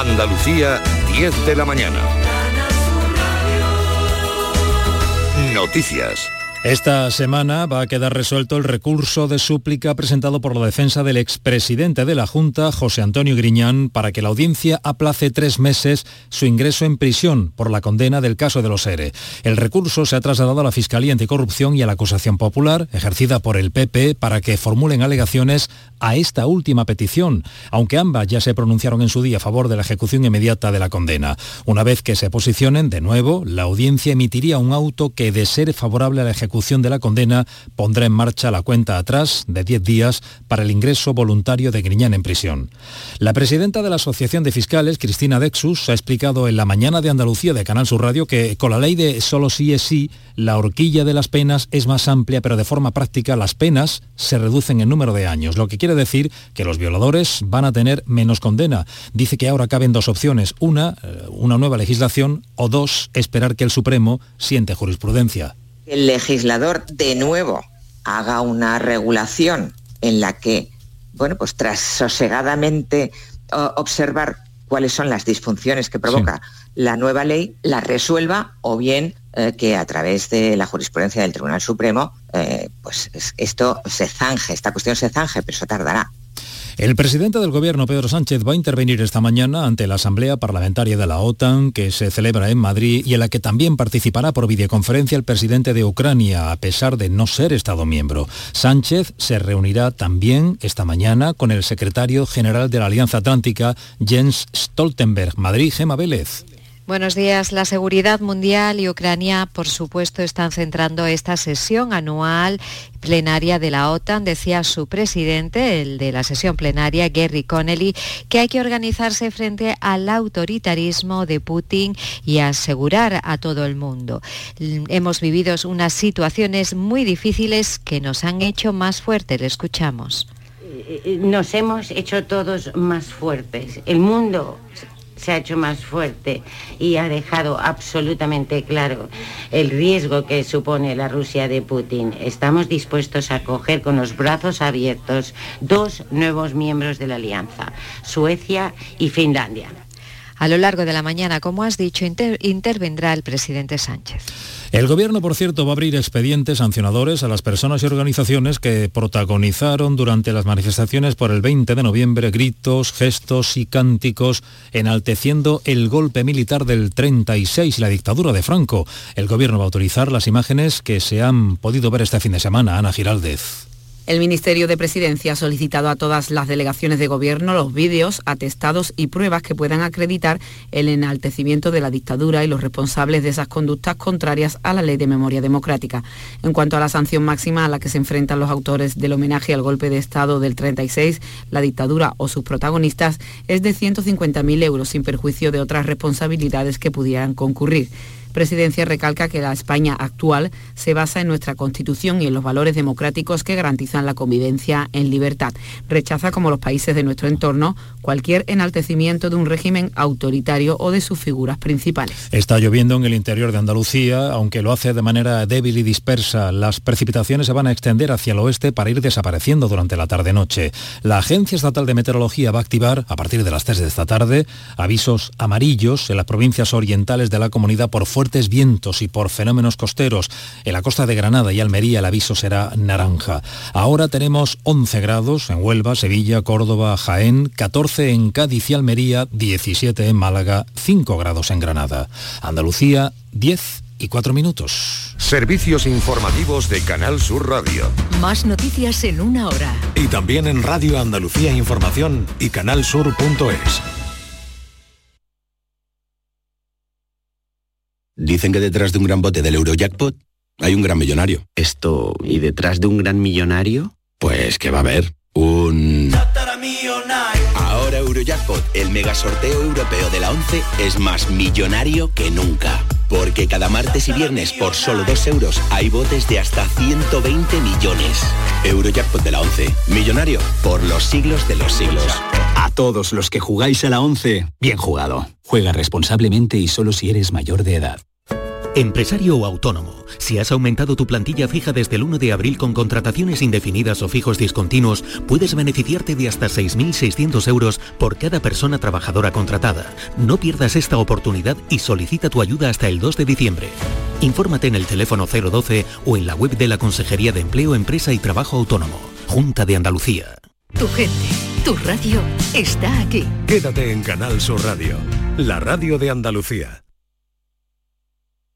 Andalucía, 10 de la mañana. Noticias. Esta semana va a quedar resuelto el recurso de súplica presentado por la defensa del expresidente de la Junta, José Antonio Griñán, para que la audiencia aplace tres meses su ingreso en prisión por la condena del caso de los ERE. El recurso se ha trasladado a la Fiscalía Anticorrupción y a la acusación popular, ejercida por el PP, para que formulen alegaciones a esta última petición, aunque ambas ya se pronunciaron en su día a favor de la ejecución inmediata de la condena. Una vez que se posicionen, de nuevo, la audiencia emitiría un auto que, de ser favorable a la ejecución de la condena pondrá en marcha la cuenta atrás de 10 días para el ingreso voluntario de Griñán en prisión. La presidenta de la Asociación de Fiscales, Cristina Dexus, ha explicado en la mañana de Andalucía de Canal Sur Radio que con la ley de solo sí es sí, la horquilla de las penas es más amplia, pero de forma práctica las penas se reducen en número de años, lo que quiere decir que los violadores van a tener menos condena. Dice que ahora caben dos opciones, una, eh, una nueva legislación o dos, esperar que el Supremo siente jurisprudencia el legislador de nuevo haga una regulación en la que, bueno, pues tras sosegadamente observar cuáles son las disfunciones que provoca la nueva ley, la resuelva o bien eh, que a través de la jurisprudencia del Tribunal Supremo, eh, pues esto se zanje, esta cuestión se zanje, pero eso tardará. El presidente del gobierno, Pedro Sánchez, va a intervenir esta mañana ante la Asamblea Parlamentaria de la OTAN, que se celebra en Madrid y en la que también participará por videoconferencia el presidente de Ucrania, a pesar de no ser Estado miembro. Sánchez se reunirá también esta mañana con el secretario general de la Alianza Atlántica, Jens Stoltenberg. Madrid, Gema Vélez. Buenos días. La seguridad mundial y Ucrania, por supuesto, están centrando esta sesión anual plenaria de la OTAN, decía su presidente, el de la sesión plenaria, Gary Connelly, que hay que organizarse frente al autoritarismo de Putin y asegurar a todo el mundo. Hemos vivido unas situaciones muy difíciles que nos han hecho más fuertes. Le escuchamos. Eh, eh, nos hemos hecho todos más fuertes. El mundo se ha hecho más fuerte y ha dejado absolutamente claro el riesgo que supone la Rusia de Putin. Estamos dispuestos a acoger con los brazos abiertos dos nuevos miembros de la alianza, Suecia y Finlandia. A lo largo de la mañana, como has dicho, intervendrá el presidente Sánchez. El gobierno, por cierto, va a abrir expedientes sancionadores a las personas y organizaciones que protagonizaron durante las manifestaciones por el 20 de noviembre gritos, gestos y cánticos enalteciendo el golpe militar del 36 y la dictadura de Franco. El gobierno va a autorizar las imágenes que se han podido ver este fin de semana. Ana Giraldez. El Ministerio de Presidencia ha solicitado a todas las delegaciones de gobierno los vídeos, atestados y pruebas que puedan acreditar el enaltecimiento de la dictadura y los responsables de esas conductas contrarias a la ley de memoria democrática. En cuanto a la sanción máxima a la que se enfrentan los autores del homenaje al golpe de Estado del 36, la dictadura o sus protagonistas, es de 150.000 euros sin perjuicio de otras responsabilidades que pudieran concurrir. Presidencia recalca que la España actual se basa en nuestra Constitución y en los valores democráticos que garantizan la convivencia en libertad. Rechaza, como los países de nuestro entorno, cualquier enaltecimiento de un régimen autoritario o de sus figuras principales. Está lloviendo en el interior de Andalucía, aunque lo hace de manera débil y dispersa. Las precipitaciones se van a extender hacia el oeste para ir desapareciendo durante la tarde-noche. La Agencia Estatal de Meteorología va a activar, a partir de las 3 de esta tarde, avisos amarillos en las provincias orientales de la comunidad por fuerza fuertes vientos y por fenómenos costeros. En la costa de Granada y Almería el aviso será naranja. Ahora tenemos 11 grados en Huelva, Sevilla, Córdoba, Jaén, 14 en Cádiz y Almería, 17 en Málaga, 5 grados en Granada. Andalucía, 10 y 4 minutos. Servicios informativos de Canal Sur Radio. Más noticias en una hora. Y también en Radio Andalucía Información y canalsur.es. Dicen que detrás de un gran bote del Eurojackpot hay un gran millonario. Esto, ¿y detrás de un gran millonario? Pues que va a haber un... Ahora Eurojackpot, el mega sorteo europeo de la 11, es más millonario que nunca. Porque cada martes y viernes por solo 2 euros hay botes de hasta 120 millones. Eurojackpot de la 11, millonario por los siglos de los siglos. A todos los que jugáis a la 11, bien jugado. Juega responsablemente y solo si eres mayor de edad. Empresario o autónomo, si has aumentado tu plantilla fija desde el 1 de abril con contrataciones indefinidas o fijos discontinuos, puedes beneficiarte de hasta 6.600 euros por cada persona trabajadora contratada. No pierdas esta oportunidad y solicita tu ayuda hasta el 2 de diciembre. Infórmate en el teléfono 012 o en la web de la Consejería de Empleo, Empresa y Trabajo Autónomo, Junta de Andalucía. Tu gente, tu radio está aquí. Quédate en Canal Sur Radio, la radio de Andalucía.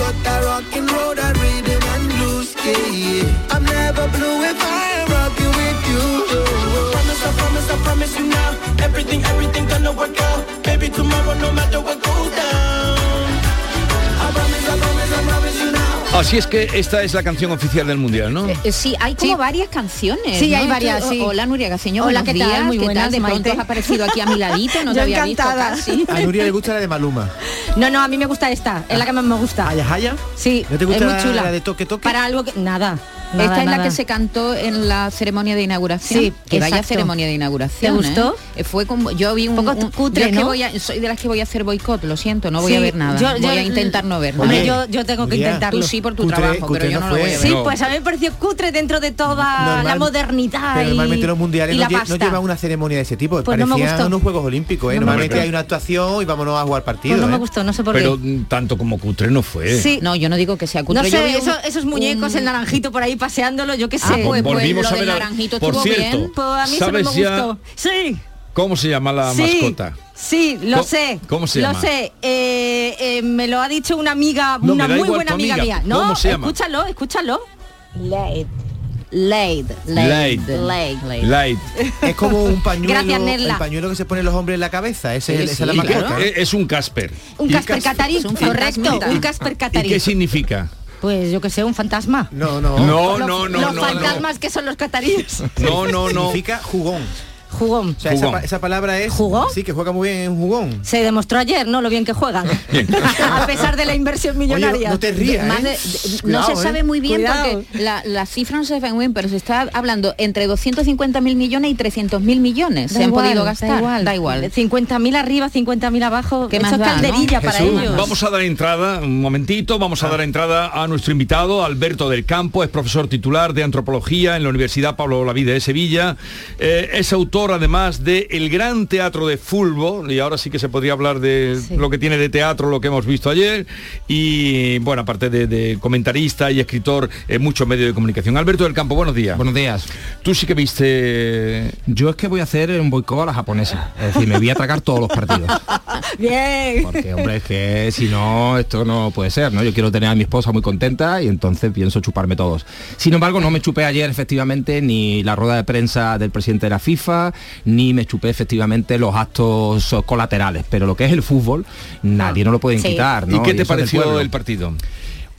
Got that rock and roll, that rhythm and blues. Yeah, yeah. I'm never blue if I am rocking with you. Promise, I promise, I promise you now. Everything, everything Así es que esta es la canción oficial del Mundial, ¿no? Eh, Sí, hay como varias canciones. Sí, ¿no? hay varias, sí. Hola Nuria Gaceño, Hola, ¿qué tal? días, Muy ¿qué buenas, tal? De pronto has aparecido aquí a mi ladito, no te Yo había encantada. visto casi. A Nuria le gusta la de Maluma. No, no, a mí me gusta esta, es la que más me gusta. ¿Haya Haya? Sí, ¿No te gusta es muy la- chula. la de toque toque? Para algo que... Nada. Esta nada, es la que se cantó en la ceremonia de inauguración. Sí, que vaya exacto. ceremonia de inauguración. ¿Te gustó? ¿eh? Eh, Fue como yo vi un, poco un- cutre, yo es que ¿no? voy a- soy de las que voy a hacer boicot, lo siento, no voy Sí, a ver nada. yo- yo- voy a intentar no ver Hombre, nada. yo, yo tengo que intentarlo. Tú sí por tu Cutre- trabajo, cutre pero yo no no, lo fue. voy a ver. Sí, No. pues a mí me pareció cutre dentro de toda Normal. la modernidad Pero y, normalmente los mundiales no, lle- no llevan una ceremonia de ese tipo. Pues no me Parecían gustó. unos Juegos Olímpicos. ¿eh? No me Normalmente hay una actuación y vámonos a jugar partido. Pues no me gustó, no sé por Pero qué. mm, tanto como cutre no fue. Sí. No, yo no digo que sea cutre. No sé, esos muñecos, el naranjito por ahí paseándolo, yo qué sé. Ah, pues, pues Volvimos lo a del ver naranjito Por estuvo cierto, bien. Pues a mí eso no me ¿sabes ya gustó. Sí. cómo se llama la sí, mascota? Sí, lo ¿Cómo- sé. cómo se Lo llama? sé. Eh, eh, me lo ha dicho una amiga, No, una muy buena amiga, amiga. mía. No, ¿Cómo se llama? escúchalo, escúchalo. Laid. Laid. Light. Es como un pañuelo, Gracias, el pañuelo que se ponen los hombres en la cabeza. Ese es Sí, esa es la claro. Eh, Es un Casper. Un Casper. Catarí, Es correcto, un Casper ¿Y Catarí. qué significa? Pues yo que sé, un fantasma. No, no. No, Los- no, no, Los no, fantasmas que son los cataríes. no. No, no, no. Significa jugón. Jugón. O sea, esa, Jugón. pa- esa palabra es... ¿Jugón? Sí, que juega muy bien en jugón. Se demostró ayer, ¿no? Lo bien que juegan. A pesar de la inversión millonaria. Oye, no te rías, ¿eh? de- de- no se ¿eh? sabe muy bien Cuidado. porque la, la cifra no se sabe muy bien, pero se está hablando entre 250 mil millones y 300 mil millones. Da se han podido da gastar. igual. Da igual. 50.000 arriba, 50.000 abajo. ¿Qué Eso más es da, no? calderilla para Jesús, ellos. Vamos a dar entrada, un momentito, vamos a dar entrada a nuestro invitado, Alberto del Campo, es profesor titular de antropología en la Universidad Pablo Olavide de Sevilla, Eh, es autor además de El Gran Teatro de Fútbol, y ahora sí que se podría hablar de Sí. lo que tiene de teatro, lo que hemos visto ayer, y bueno, aparte de, de comentarista y escritor en muchos medios de comunicación. Alberto del Campo, buenos días. Buenos días. Tú sí que viste... Yo es que voy a hacer un boicot a la japonesa. Es decir, me voy a tragar todos los partidos. Bien. Porque, hombre, es que si no, esto no puede ser, ¿no? Yo quiero tener a mi esposa muy contenta y entonces pienso chuparme todos. Sin embargo, no me chupé ayer efectivamente ni la rueda de prensa del presidente de la FIFA, ni me chupé efectivamente los actos colaterales. Pero lo que es el fútbol, nadie no lo pueden Sí. quitar, ¿no? ¿Y qué te pareció el partido?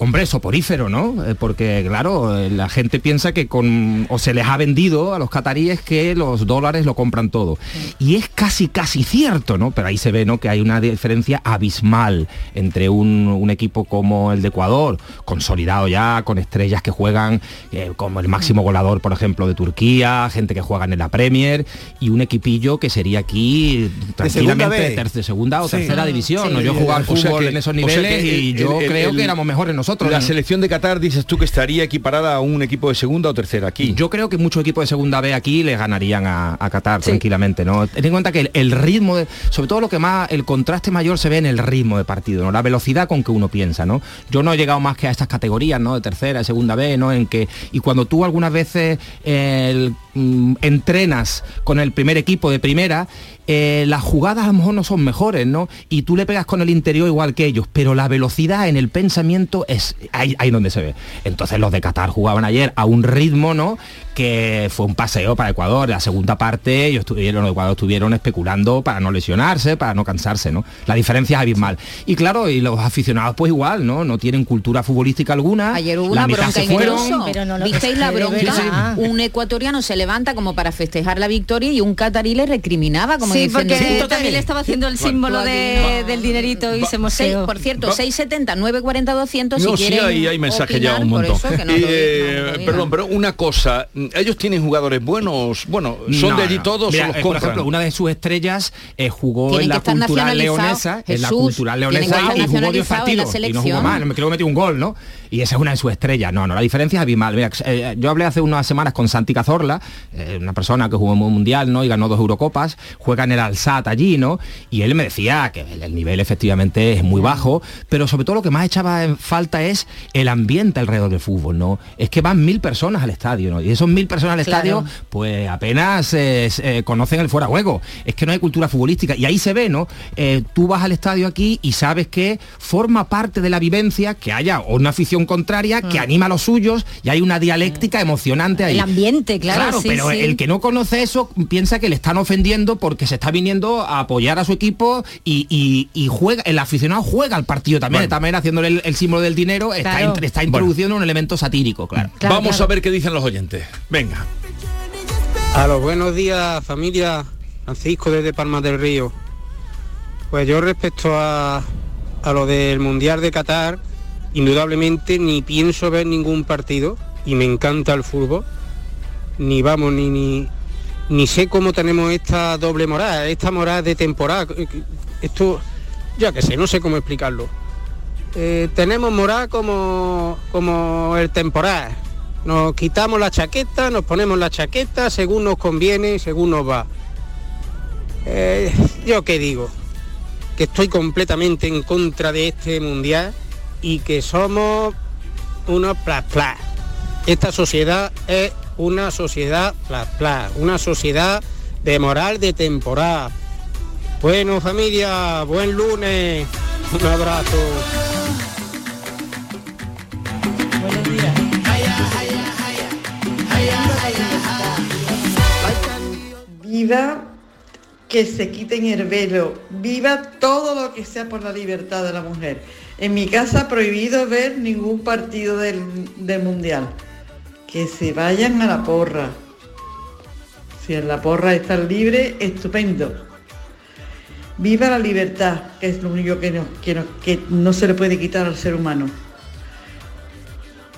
Hombre, soporífero, ¿no? Eh, Porque, claro, eh, la gente piensa que con... o se les ha vendido a los cataríes que los dólares lo compran todo. Y es casi, casi cierto, ¿no? Pero ahí se ve, ¿no? Que hay una diferencia abismal entre un, un equipo como el de Ecuador, consolidado ya, con estrellas que juegan eh, como el máximo goleador, por ejemplo, de Turquía, gente que juegan en la Premier, y un equipillo que sería aquí tranquilamente segunda B. terce- segunda o Sí. tercera división. Sí. ¿no? Yo jugaba al O sea fútbol que- en esos o sea niveles que y el- yo el- creo el- que éramos mejores nosotros. La ¿no? selección de Qatar dices tú que estaría equiparada a un equipo de segunda o tercera aquí. Yo creo que muchos equipos de segunda B aquí le ganarían a, a Qatar tranquilamente, ¿no? Ten en cuenta que el, el ritmo, de- sobre todo lo que más, el contraste mayor se ve en el ritmo de partido, ¿no? La velocidad con que uno piensa, ¿no? Yo no he llegado más que a estas categorías, ¿no? De tercera, de segunda B, ¿no? En que, y cuando tú algunas veces eh, el, mm, entrenas con el primer equipo de primera, eh, las jugadas a lo mejor no son mejores, ¿no? Y tú le pegas con el interior igual que ellos, pero la velocidad en el pensamiento es ahí, ahí donde se ve. Entonces los de Qatar jugaban ayer a un ritmo, ¿no? Que fue un paseo para Ecuador. La segunda parte ellos estuvieron, los Ecuador estuvieron especulando para no lesionarse, para no cansarse, ¿no? La diferencia es abismal. Y claro, y los aficionados pues igual, ¿no? No tienen cultura futbolística alguna. Ayer hubo la una mitad bronca se fueron. incluso. Pero no lo ¿Visteis la bronca? Un ecuatoriano se levanta como para festejar la victoria y un catarí le recriminaba como Sí, diciendo porque "Sí, él también le estaba haciendo el símbolo de- no". del dinerito y se Seis- moseó. por cierto, Va- 670 940 200 No, si sí, quieren hay, hay mensajes ya un montón. eso, no eh, no perdón, pero una cosa, ellos tienen jugadores buenos, bueno, son No, de allí todos Mira, o los eh, por ejemplo, una de sus estrellas eh, jugó en la cultural leonesa, en la cultural leonesa y jugó 10 nacionalizados en la partidos y no jugó mal, me creo que metió un gol, ¿no? Y esa es una de sus estrellas. No, no, la diferencia es abismal. Mira, eh, yo hablé hace unas semanas con Santi Cazorla, eh, una persona que jugó en un mundial, ¿no? Y ganó dos Eurocopas, juega en el Alsat allí, ¿no? Y él me decía que el, el nivel efectivamente es muy bajo, pero sobre todo lo que más echaba en falta es el ambiente alrededor del fútbol, ¿no? Es que van mil personas al estadio, ¿no? Y esos mil personas al Claro. estadio, pues apenas eh, eh, conocen el fuera juego. Es que no hay cultura futbolística. Y ahí se ve, ¿no? Eh, tú vas al estadio aquí y sabes que forma parte de la vivencia que haya una afición contraria que anima a los suyos y hay una dialéctica emocionante ahí. El ambiente, claro, sí, pero sí. el que no conoce eso piensa que le están ofendiendo porque se está viniendo a apoyar a su equipo y, y- y juega, el aficionado juega al partido también, Bueno. de tal manera haciéndole el, el símbolo del dinero, está, Claro. está introduciendo un elemento satírico, claro. Claro, Vamos claro. a ver qué dicen los oyentes. Venga. A los buenos días familia, Francisco desde Palma del Río. Pues yo respecto a, a lo del Mundial de Qatar, indudablemente ni pienso ver ningún partido y me encanta el fútbol, ni vamos, ni, ni, ni sé cómo tenemos esta doble moral, esta moral de temporada. Esto, ya que sé, no sé cómo explicarlo. Eh, tenemos moral como, como el temporal. Nos quitamos la chaqueta, nos ponemos la chaqueta según nos conviene, según nos va. Eh, yo qué digo, que estoy completamente en contra de este mundial y que somos unos plas plas. Esta sociedad es una sociedad plas plas, una sociedad de moral de temporada. Bueno familia, buen lunes, un abrazo. Buenos días. Viva que se quiten el velo, viva todo lo que sea por la libertad de la mujer. En mi casa prohibido ver ningún partido del, del mundial. Que se vayan a la porra. Si en la porra están libres, estupendo. Viva la libertad, que es lo único que no, que no, que no se le puede quitar al ser humano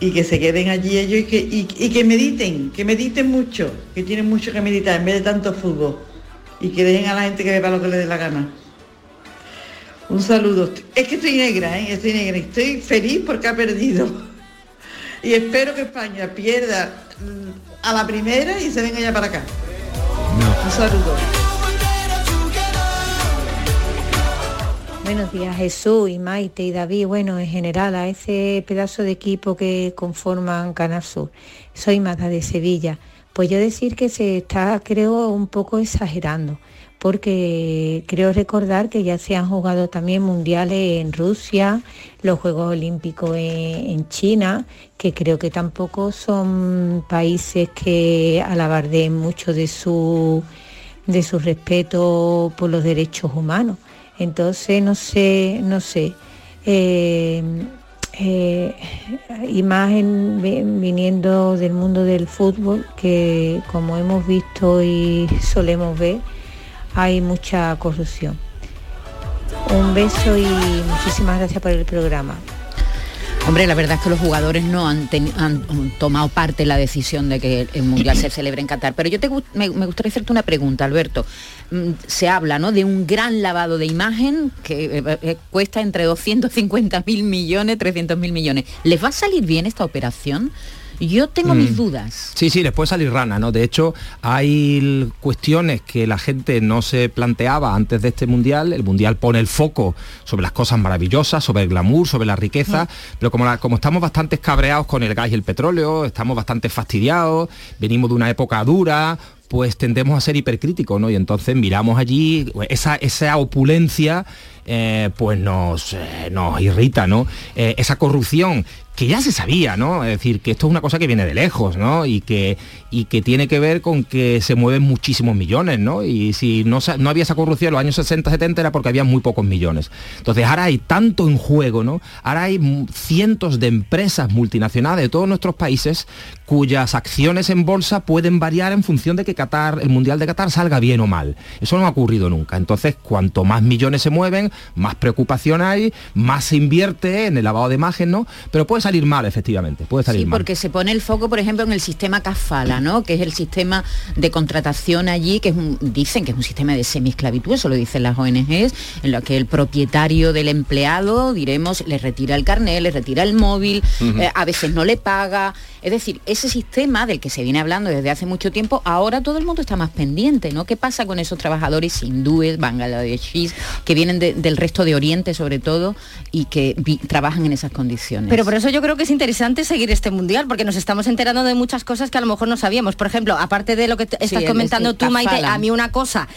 y que se queden allí ellos y que, y- que mediten, que mediten mucho, que tienen mucho que meditar en vez de tanto fútbol y que dejen a la gente que beba lo que le dé la gana. Un saludo. Es que estoy negra, ¿eh? estoy negra estoy feliz porque ha perdido. Y espero que España pierda mm, a la primera y se venga ya para acá. Un saludo. Buenos días Jesús y Maite y David, bueno, en general a ese pedazo de equipo que conforman Canal Sur. Soy Mata de Sevilla. Pues yo decir que se está, creo, un poco exagerando, porque creo recordar que ya se han jugado también mundiales en Rusia, los Juegos Olímpicos en, China, que creo que tampoco son países que alabardeen mucho de su de su respeto por los derechos humanos. Entonces, no sé, no sé. eh, eh, imagen vi- viniendo del mundo del fútbol que como hemos visto y solemos ver hay mucha corrupción. Un beso y muchísimas gracias por el programa. Hombre, la verdad es que los jugadores no han, teni- han tomado parte en la decisión de que el Mundial se celebre en Qatar. Pero yo te, me, me gustaría hacerte una pregunta, Alberto. Mm, Se habla ¿no? de un gran lavado de imagen que eh, eh, cuesta entre 250 mil millones, 300 mil millones. ¿Les va a salir bien esta operación? Yo tengo mis Mm. dudas. Sí, sí, les puede salir rana, ¿no? De hecho, hay cuestiones que la gente no se planteaba antes de este mundial. El mundial pone el foco sobre las cosas maravillosas, sobre el glamour, sobre la riqueza, pero como, la- como estamos bastante cabreados con el gas y el petróleo, estamos bastante fastidiados, venimos de una época dura, pues tendemos a ser hipercríticos, ¿no? Y entonces miramos allí esa, esa opulencia eh, pues nos, eh, nos irrita, ¿no? Eh, esa corrupción que ya se sabía, ¿no? Es decir, que esto es una cosa que viene de lejos, ¿no? Y que, y que tiene que ver con que se mueven muchísimos millones, ¿no? Y si no, no había esa corrupción en los años 60, 70 era porque había muy pocos millones. Entonces ahora hay tanto en juego, ¿no? Ahora hay cientos de empresas multinacionales de todos nuestros países cuyas acciones en bolsa pueden variar en función de que Qatar, el Mundial de Qatar salga bien o mal. Eso no ha ocurrido nunca. Entonces, cuanto más millones se mueven, más preocupación hay, más se invierte en el lavado de imagen, ¿no? Pero puede salir mal, efectivamente, puede salir sí, mal. porque se pone el foco, por ejemplo, en el sistema CAFALA, ¿no? Que es el sistema de contratación allí, que es un- dicen que es un sistema de semiesclavitud, eso lo dicen las ONGs, en lo que el propietario del empleado, diremos, le retira el carnet, le retira el móvil, eh, a veces no le paga. Es decir, ese sistema del que se viene hablando desde hace mucho tiempo, ahora todo el mundo está más pendiente, ¿no? ¿Qué pasa con esos trabajadores hindúes, bangladeshis, que vienen de- del resto de Oriente sobre todo y que vi- trabajan en esas condiciones? Pero por eso yo creo que es interesante seguir este mundial, porque nos estamos enterando de muchas cosas que a lo mejor no sabíamos. Por ejemplo, aparte de lo que Sí, estás el- comentando el tú, Maite, a mí una cosa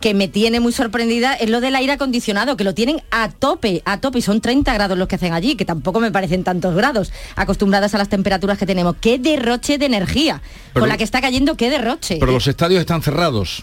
que me tiene muy sorprendida es lo del aire acondicionado, que lo tienen a tope, a tope, y son 30 grados los que hacen allí, que tampoco me parecen tantos grados, acostumbradas a las temperaturas que tenemos. ¡Qué derroche de energía! Pero- con la que está cayendo, qué derroche. Pero los estadios están cerrados.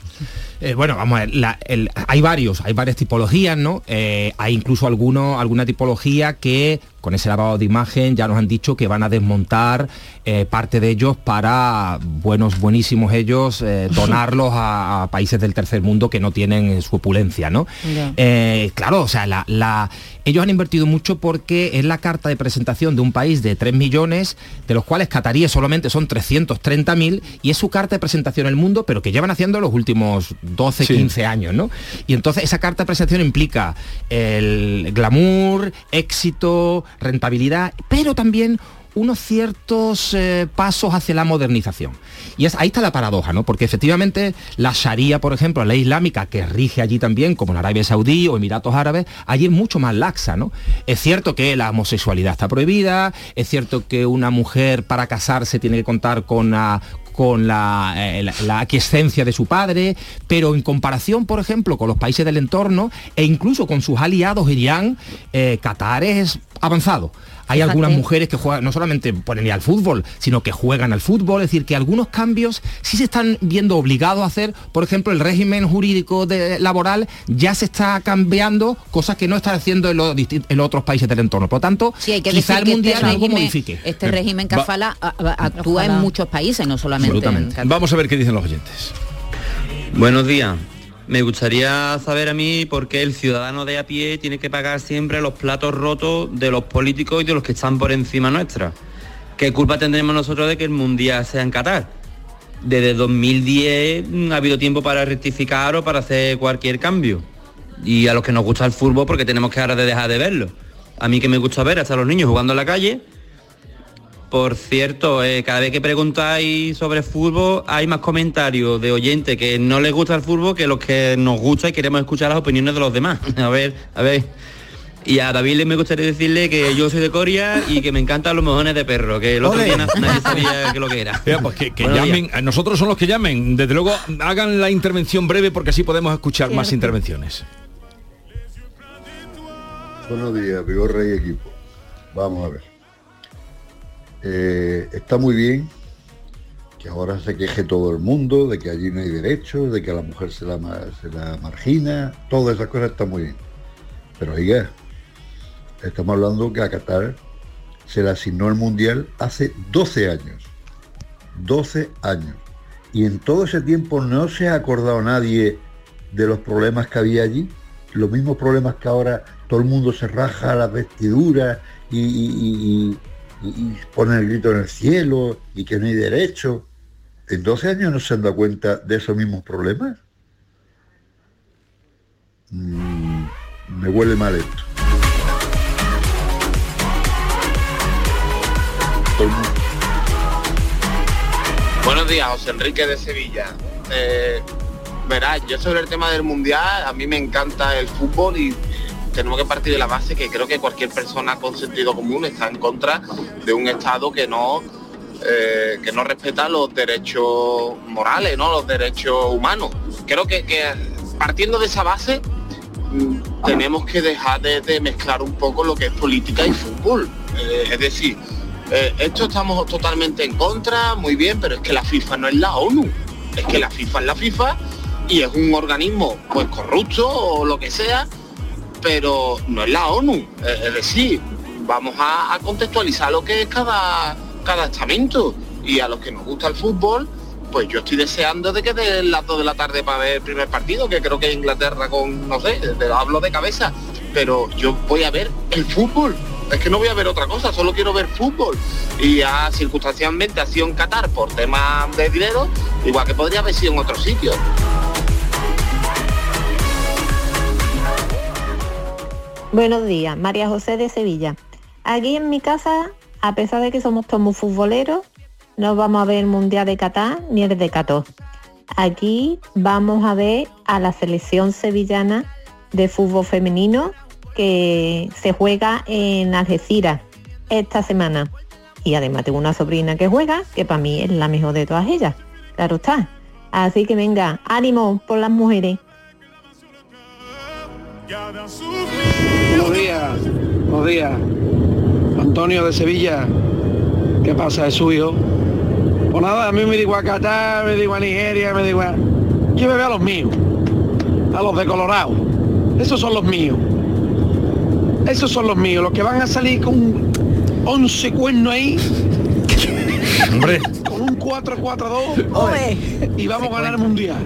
Eh, bueno, vamos a ver, la- el- hay varios, hay varias tipologías, ¿no? Eh, hay incluso alguno, alguna tipología que con ese lavado de imagen ya nos han dicho que van a desmontar eh, parte de ellos para buenos, buenísimos ellos, eh, donarlos a, a países del tercer mundo que no tienen su opulencia, ¿no? Eh, claro, o sea, la, la- ellos han invertido mucho porque es la carta de presentación de un país de 3 millones, de los cuales cataríes solamente son 330.000, y es su carta de presentación en el mundo, pero que llevan haciendo los últimos 12, Sí. 15 años, ¿no? Y entonces esa carta de presentación implica el glamour, éxito, rentabilidad, pero también unos ciertos eh, pasos hacia la modernización. Y es, ahí está la paradoja, ¿no? Porque efectivamente la Sharia, por ejemplo, la ley islámica que rige allí también, como en Arabia Saudí o Emiratos Árabes, allí es mucho más laxa, ¿no? Es cierto que la homosexualidad está prohibida, es cierto que una mujer para casarse tiene que contar con la con la, eh, la aquiescencia de su padre, pero en comparación, por ejemplo, con los países del entorno e incluso con sus aliados Irán, eh, Qatar es avanzado. Hay Fíjate. algunas mujeres que juegan, no solamente ponen al fútbol, sino que juegan al fútbol, es decir, que algunos cambios sí se están viendo obligados a hacer, por ejemplo, el régimen jurídico de- laboral ya se está cambiando, cosas que no está haciendo en los, distin- en los otros países del entorno. Por lo tanto, Sí, hay que quizá decir el que mundial este algo régimen, modifique. este Eh, régimen va- Kafala a- a- actúa Ojalá. en muchos países, no solamente en. Vamos a ver qué dicen los oyentes. Buenos días. Me gustaría saber a mí por qué el ciudadano de a pie tiene que pagar siempre los platos rotos de los políticos y de los que están por encima nuestra. ¿Qué culpa tendremos nosotros de que el mundial sea en Qatar? Desde 2010 mm, ha habido tiempo para rectificar o para hacer cualquier cambio. Y a los que nos gusta el fútbol porque tenemos que ahora de dejar de verlo. A mí que me gusta ver hasta los niños jugando en la calle, por cierto, eh, cada vez que preguntáis sobre fútbol hay más comentarios de oyentes que no les gusta el fútbol que los que nos gusta y queremos escuchar las opiniones de los demás. A ver, a ver. Y a David le me gustaría decirle que yo soy de Coria y que me encantan los mojones de perro, que el otro Ole. día na- nadie sabía que lo que era. Mira, pues que, que Buenos llamen, a nosotros son los que llamen. Desde luego, hagan la intervención breve porque así podemos escuchar más intervenciones. Buenos días, Vigorra y equipo. Vamos a ver. Eh, está muy bien que ahora se queje todo el mundo de que allí no hay derechos, de que a la mujer se la, margina, todas esas cosas están muy bien. Pero oiga, estamos hablando que a Qatar se le asignó el Mundial hace 12 años. 12 años. Y en todo ese tiempo no se ha acordado nadie de los problemas que había allí. Los mismos problemas que ahora todo el mundo se raja las vestiduras y- y- ponen el grito en el cielo y que no hay derecho. ¿En 12 años no se han dado cuenta de esos mismos problemas? Mm, me huele mal esto. Buenos días, José Enrique de Sevilla. Eh, verás, yo sobre el tema del mundial, a mí me encanta el fútbol y tenemos que partir de la base que creo que cualquier persona con sentido común está en contra de un Estado que no eh, que no respeta los derechos morales, ¿no? Los derechos humanos. Creo que, partiendo de esa base mm, tenemos que dejar de, de mezclar un poco lo que es política y fútbol. Eh, es decir, eh, esto estamos totalmente en contra, muy bien, pero es que la FIFA no es la ONU. Es que la FIFA es la FIFA y es un organismo pues corrupto o lo que sea, pero no es la ONU. Es decir, vamos a, contextualizar lo que es cada, cada estamento. Y a los que nos gusta el fútbol, pues yo estoy deseando de que de las 2 de la tarde para ver el primer partido, que creo que Inglaterra con, no sé, de- hablo de cabeza, pero yo voy a ver el fútbol. Es que no voy a ver otra cosa, solo quiero ver fútbol. Y ya circunstancialmente ha sido en Qatar por temas de dinero, igual que podría haber sido en otro sitio. Buenos días, María José de Sevilla. Aquí en mi casa, a pesar de que somos todos muy futboleros, no vamos a ver el Mundial de Qatar ni el de Qatar. Aquí vamos a ver a la selección sevillana de fútbol femenino que se juega en Algeciras esta semana. Y además tengo una sobrina que juega, que para mí es la mejor de todas ellas. Claro está. Así que venga, ánimo por las mujeres. Buenos días, buenos días. Antonio de Sevilla. ¿Qué pasa? Es suyo. Pues nada, a mí me digo a Qatar, me digo a Nigeria, me digo a... Yo me veo a los míos. A los de Colorado. Esos son los míos. Esos son los míos. Los que van a salir con 11 cuernos ahí. Hombre. Con un 4-4-2. Y vamos a ganar el mundial.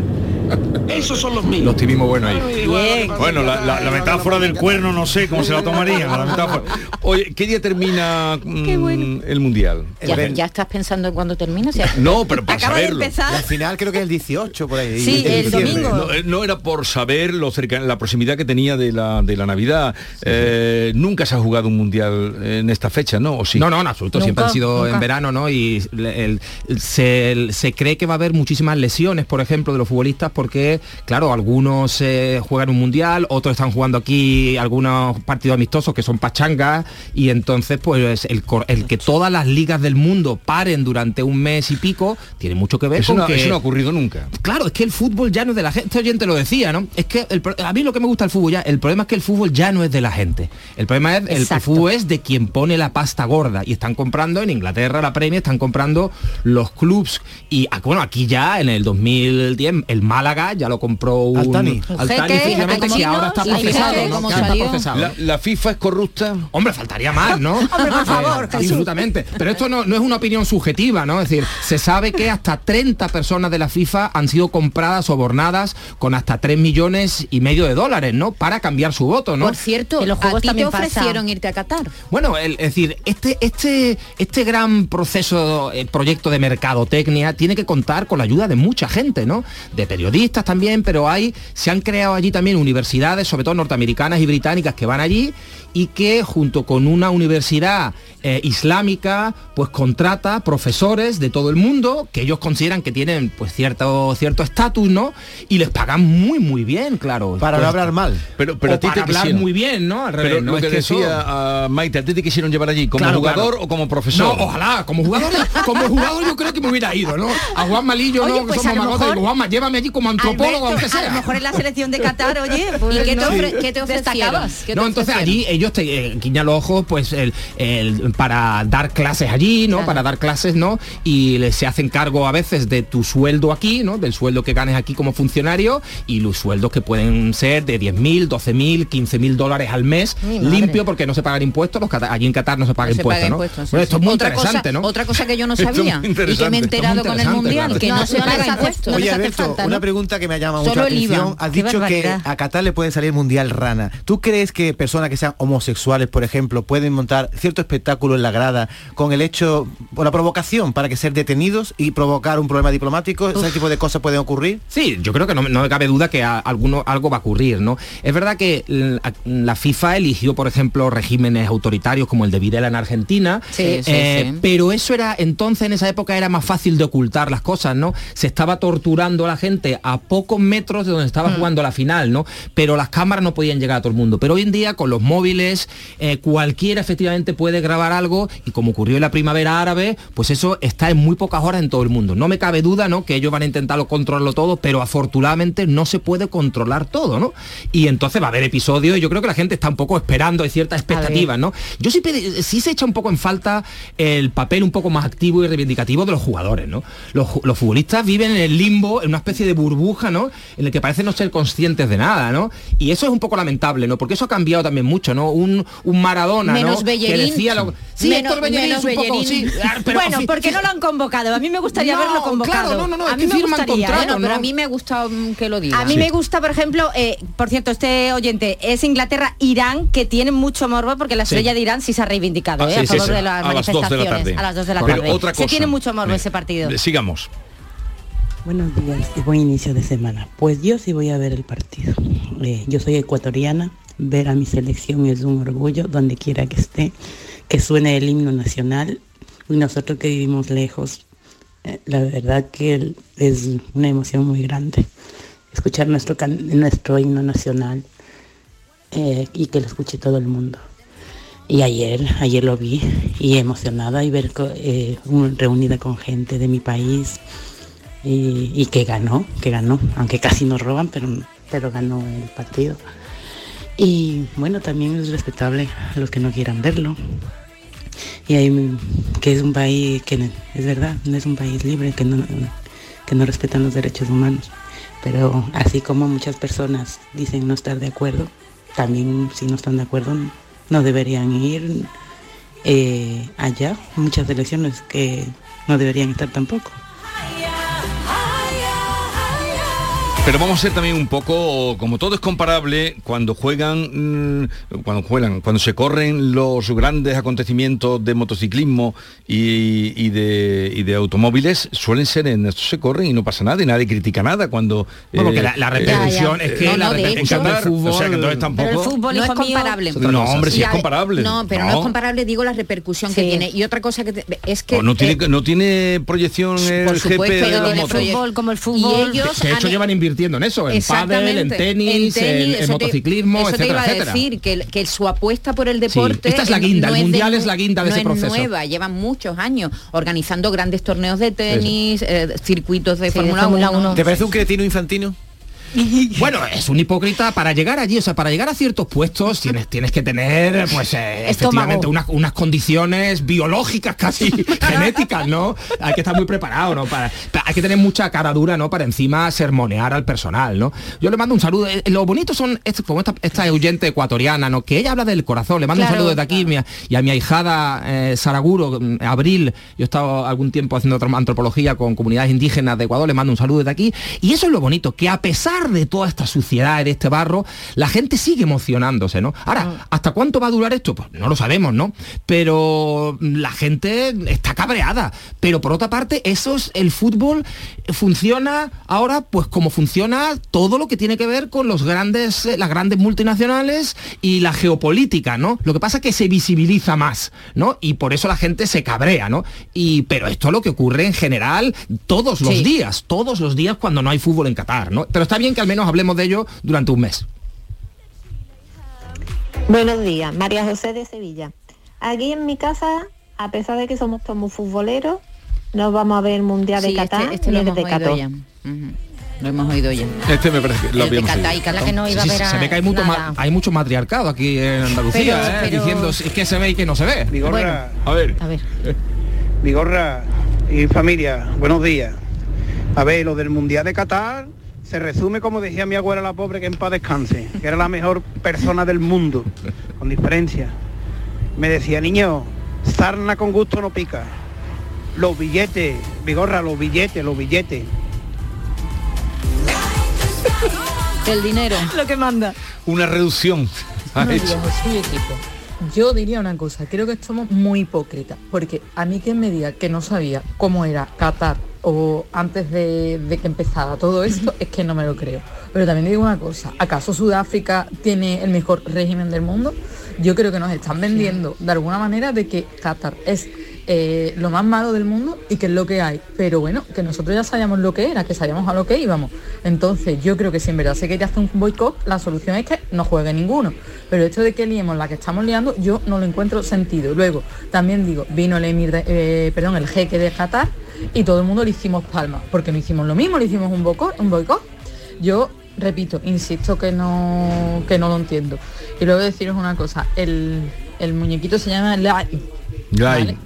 Esos son los míos. Los tuvimos bueno ahí. Bien. Bueno, la, la- la metáfora del cuerno no sé cómo se la tomarían. la metáfora. Oye, ¿qué día termina mm, el mundial? ¿Ya, ya estás pensando en cuándo termina? No, pero para Acaba de saberlo. empezar. Al final creo que es el 18 por ahí. Sí, el diciembre. domingo. No, eh, no era por saber lo cerca, la proximidad que tenía de la, de la Navidad. Eh, nunca se ha jugado un mundial en esta fecha, ¿no? ¿O sí? No, no, en absoluto. Siempre han sido en verano, ¿no? Y el- se, se cree que va a haber muchísimas lesiones, por ejemplo, de los futbolistas, porque, claro, algunos eh, juegan un mundial, otros están jugando aquí algunos partidos amistosos que son pachangas, y entonces, pues, el, el que todas las ligas del mundo paren durante un mes y pico, tiene mucho que ver Eso con no, que... eso no ha ocurrido nunca. Claro, es que el fútbol ya no es de la gente. Este oyente lo decía, ¿no? Es que el a mí lo que me gusta el fútbol ya, el problema es que el fútbol ya no es de la gente. El problema es el, fútbol es de quien pone la pasta gorda y están comprando en Inglaterra la Premier, están comprando los clubs y ah, bueno, aquí ya en el 2010 el Málaga ya lo compró un Altani. Altani, que argentino, ahora está procesado, Que está. La, la FIFA es corrupta. Hombre, faltaría más, ¿no? Hombre, por favor, Eh, absolutamente. Pero esto no, no es una opinión subjetiva, ¿no? Es decir, se sabe que hasta 30 personas de la FIFA han sido compradas, sobornadas con hasta 3 millones y medio de dólares, ¿no? Para cambiar su voto, ¿no? Por cierto, En los ¿a juegos ti te pasa. ofrecieron irte a Qatar? Bueno, el- es decir, este, este, este gran proceso, eh, proyecto de mercadotecnia tiene que contar con la ayuda de mucha gente, ¿no? De periodistas también, pero hay, se han creado allí también universidades, sobre todo norteamericanas y británicas, que van allí y que junto con una universidad eh, islámica, pues contrata profesores de todo el mundo que ellos consideran que tienen pues cierto cierto estatus, ¿no? Y les pagan muy muy bien, claro. Para no hablar mal. Pero, pero o a ti para te hablar quisieron. muy bien, ¿no? Al revés, Pero ¿no? lo Es que, que decía ah, Maite, ¿a ti te quisieron llevar allí como Claro, jugador claro. o como profesor? No, ojalá, como jugador, como jugador yo creo que me hubiera ido, ¿no? A Juan Malillo, Oye, ¿no? Que pues somos a lo magotes, mejor- digo, Juanma, llévame allí como antropólogo, Alberto, aunque a sea. lo mejor en la selección de Qatar, oye, pues ¿Y qué te, no. ofre- qué te ofrecieron? Destacabas. ¿Qué te No, entonces ofrecieron? allí ellos te eh, guiñan los ojos pues el, el- para dar clases allí, ¿no? Claro. Para dar clases, ¿no? Y les- se hacen cargo a veces de tu sueldo aquí, ¿no? Del sueldo que ganes aquí como funcionario y los sueldos que pueden ser de 10.000, 12.000, 15.000 dólares al mes, limpio porque no se pagan impuestos, los allí en Qatar no se paga No se impuestos, paga ¿no? impuestos, sí, Bueno, esto sí. es muy otra interesante, cosa, ¿no? Otra cosa que yo no sabía y que me he enterado con el mundial, que no se No paga impuestos. Oye, Alberto, falta, ¿no? una pregunta que me llama mucho Solo la atención. Has dicho que a Qatar le puede salir mundial rana. ¿Tú crees que personas que sean homosexuales, por ejemplo, pueden montar cierto espectáculo en la grada con el hecho, o la provocación para que ser detenidos y provocar un problema diplomático? ¿Ese tipo de cosas pueden ocurrir? Sí, yo creo que no, no me cabe duda que a- alguno, algo va a ocurrir, ¿no? Es verdad que la, la FIFA eligió, por ejemplo, regímenes autoritarios como el de Videla en Argentina, Sí, sí, eh, sí. pero eso era, entonces en esa época era más fácil de ocultar las cosas, ¿no? Se estaba torturando a la gente a pocos metros de donde estaba jugando la final, ¿no? Pero las cámaras no podían llegar a todo el mundo. Pero hoy en día, con los móviles, eh, cualquiera efectivamente puede grabar algo y como ocurrió en la primavera árabe, pues eso está en muy pocas horas en todo el mundo. No me cabe duda, ¿no? Que ellos van a intentarlo controlarlo todo, pero afortunadamente no se puede controlar todo, ¿no? Y entonces va a haber episodios y yo creo que la gente está un poco esperando, hay ciertas expectativas, ¿no? Yo sí, sí se echa un poco en falta el papel un poco más activo y reivindicativo de los jugadores, ¿no? Los, los futbolistas viven en el limbo, en una especie de burbuja, ¿no? En el que parecen no ser conscientes de nada, ¿no? Y eso es un poco lamentable, ¿no? Porque eso ha cambiado también mucho, ¿no? Un, un Maradona, Menos ¿no? Bellerín. Que decía lo... Sí, Menos- Héctor Bellerín menos es un poco... Bellerín. sí, pero bueno, porque no lo han convocado. A mí me gustaría No, haberlo convocado. claro, no, no, no, a es mí que me firman gustaría, contrato, ¿eh? Bueno, pero a mí me gusta que lo diga. A mí me gusta, por ejemplo, eh, por cierto, este oyente es Inglaterra, Irán, que tiene mucho morbo porque la Sí. estrella de Irán sí se ha reivindicado Ah, ¿eh? sí, a favor sí. de las A las dos de la manifestaciones. tarde. A las 2 de la Pero tarde. otra Se cosa. tiene mucho morbo ese partido. Sigamos. Buenos días y buen inicio de semana. Pues yo sí voy a ver el partido. Eh, yo soy ecuatoriana, ver a mi selección es un orgullo donde quiera que esté, que suene el himno nacional y nosotros que vivimos lejos, eh, la verdad que es una emoción muy grande escuchar nuestro, nuestro himno nacional eh, y que lo escuche todo el mundo. Y ayer, ayer lo vi y emocionada y ver eh, un- reunida con gente de mi país y, y que ganó, que ganó, aunque casi nos roban, pero, pero ganó el partido. Y bueno, también es respetable a los que no quieran verlo. Y hay, que es un país que es verdad, no es un país libre, que no, que no respetan los derechos humanos. Pero así como muchas personas dicen no estar de acuerdo, también si no están de acuerdo no deberían ir eh, allá. Muchas elecciones que no deberían estar tampoco. Pero vamos a ser también un poco, como todo es comparable, cuando juegan, mm, cuando juegan, cuando se corren los grandes acontecimientos de motociclismo y, y de, y de automóviles, suelen ser en esto se corren y no pasa nada y nadie critica nada cuando... Bueno, que la- la repercusión es que no, la no, de repercusión hecho, del fútbol- O sea, que entonces tampoco... Pero el fútbol, no es hijo mío, comparable. No, hombre, sí es comparable. No, pero no. No. es comparable, digo, la repercusión que tiene. Y otra cosa que te- es que... No tiene, eh, no tiene proyección el por GP de fútbol como el fútbol. Y ellos de hecho llevan invirtiendo en eso, en pádel, en tenis, en, en eso te- etcétera, iba a etcétera. decir, que, que su apuesta por el deporte... esta es la guinda, el de mundial es la guinda de no ese es proceso. nueva, llevan muchos años organizando grandes torneos de tenis, eh, circuitos de Sí, de Fórmula Fórmula 1. uno. ¿Te parece un cretino infantino? Bueno, es un hipócrita para llegar allí, o sea, para llegar a ciertos puestos tienes, tienes que tener, pues, eh, efectivamente, unas, unas condiciones biológicas casi genéticas, ¿no? Hay que estar muy preparado, ¿no? Para, pa- hay que tener mucha cara dura, ¿no? Para encima sermonear al personal, ¿no? Yo le mando un saludo. Eh, Lo bonito son, como esta, esta oyente ecuatoriana, ¿no? Que ella habla del corazón. Le mando Claro, un saludo desde aquí mi- y a mi ahijada eh, Saraguro, mm, Abril. Yo he estado algún tiempo haciendo otra antropología con comunidades indígenas de Ecuador. Le mando un saludo desde aquí. Y eso es lo bonito, que a pesar de toda esta suciedad, de este barro, la gente sigue emocionándose, ¿no? Ahora, ¿hasta cuánto va a durar esto? Pues no lo sabemos, ¿no? Pero la gente está cabreada. Pero por otra parte, eso es el fútbol funciona ahora pues como funciona todo lo que tiene que ver con los grandes eh, las grandes multinacionales y la geopolítica, ¿no? Lo que pasa es que se visibiliza más, ¿no? Y por eso la gente se cabrea, ¿no? Y pero esto es lo que ocurre en general todos los Sí. días, todos los días cuando no hay fútbol en Qatar, ¿no? Pero está bien que al menos hablemos de ello durante un mes. Buenos días, María José de Sevilla. Aquí en mi casa, a pesar de que somos todos muy futboleros, no vamos a ver el Mundial de Sí, este- Qatar este ni lo el hemos de oído Qatar. Lo hemos oído ya. Este me parece que lo habíamos Qatar oído. y Qatar. que no iba a Sí, ver sí, a se ve que hay mucho, ma- hay mucho matriarcado aquí en Andalucía, Pero- ¿eh? pero- diciendo si- qué se ve y qué no se ve. Vigorra, A ver. A ver. Vigorra y familia, buenos días. A ver, lo del Mundial de Qatar se resume como decía mi abuela la pobre que en paz descanse, que era la mejor persona del mundo, con diferencia. Me decía, niño, sarna con gusto no pica. Los billetes, Vigorra, los billetes, los billetes. El dinero. Lo que manda. Una reducción. ha No, hecho. Yo diría una cosa, creo que somos muy hipócritas, porque a mí quien me diga que no sabía cómo era Qatar o antes de, de que empezara todo esto, es que no me lo creo. Pero también digo una cosa, ¿acaso Sudáfrica tiene el mejor régimen del mundo? Yo creo que nos están vendiendo de alguna manera de que Qatar es eh, lo más malo del mundo y que es lo que hay. Pero bueno, que nosotros ya sabíamos lo que era, que sabíamos a lo que íbamos. Entonces yo creo que si en verdad se quería hacer un boicot, la solución es que no juegue ninguno. Pero hecho de que liemos la que estamos liando, yo no lo encuentro sentido. Luego, también digo, vino el emir de- eh, perdón, el jeque de Qatar y todo el mundo le hicimos palmas, porque no hicimos lo mismo, le hicimos un boicot, un boicot. Yo repito, insisto que no, que no lo entiendo. Y luego deciros una cosa, el, el muñequito se llama.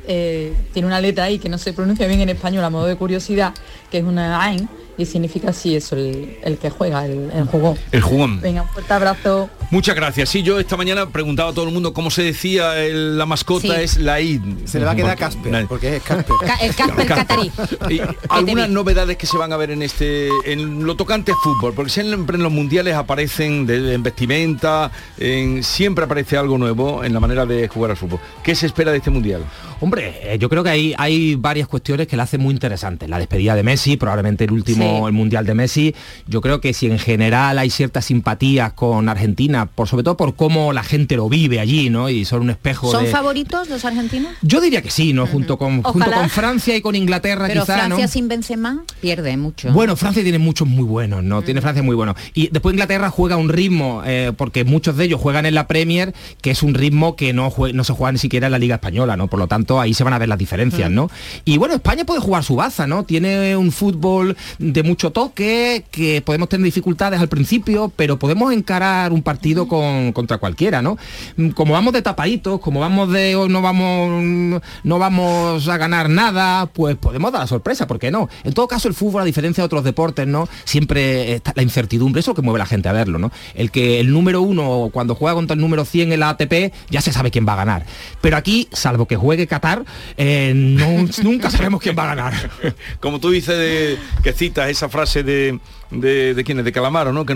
Eh, tiene una letra ahí que no se pronuncia bien en español a modo de curiosidad, que es una AIN y significa así eso, el, el que juega, el, el jugón. El jugón. Venga, un fuerte abrazo. Muchas gracias. Sí, yo esta mañana preguntaba a todo el mundo cómo se decía el- la mascota Sí. es la ID. Se le va a quedar Casper, porque es Casper. el Casper catarí. Y algunas novedades que se van a ver en este en lo tocante a fútbol porque siempre en los mundiales aparecen de, en vestimenta en, siempre aparece algo nuevo en la manera de jugar al fútbol ¿qué se espera de este mundial? Hombre, eh, yo creo que hay, hay varias cuestiones que la hacen muy interesante. La despedida de Messi, probablemente el último, Sí. el Mundial de Messi. Yo creo que si en general hay ciertas simpatías con Argentina, por sobre todo por cómo la gente lo vive allí, ¿no? Y son un espejo ¿Son de... favoritos los argentinos? Yo diría que sí, ¿no? Junto con, junto con Francia y con Inglaterra Pero quizá, Francia ¿no? sin Benzema pierde mucho. Bueno, Francia tiene muchos muy buenos, ¿no? Tiene Francia muy buenos. Y después Inglaterra juega un ritmo, eh, porque muchos de ellos juegan en la Premier, que es un ritmo que no, no se juega ni siquiera en la Liga Española, ¿no? Por lo tanto, ahí se van a ver las diferencias, ¿no? Y bueno, España puede jugar su baza, ¿no? Tiene un fútbol de mucho toque, que podemos tener dificultades al principio, pero podemos encarar un partido con, contra cualquiera, ¿no? Mm, Como vamos de tapaditos, como vamos de oh, no vamos no vamos a ganar nada, pues podemos dar la sorpresa, ¿por qué no? En todo caso, el fútbol, a diferencia de otros deportes, ¿no? Siempre está la incertidumbre, eso es lo que mueve a la gente a verlo, ¿no? El que el número uno, cuando juega contra el número 100 en la ATP, ya se sabe quién va a ganar. Pero aquí, salvo que juegue Qatar, eh, no- nunca sabemos quién va a ganar. como tú dices de, que citas esa frase de de, de quién de Calamaro no que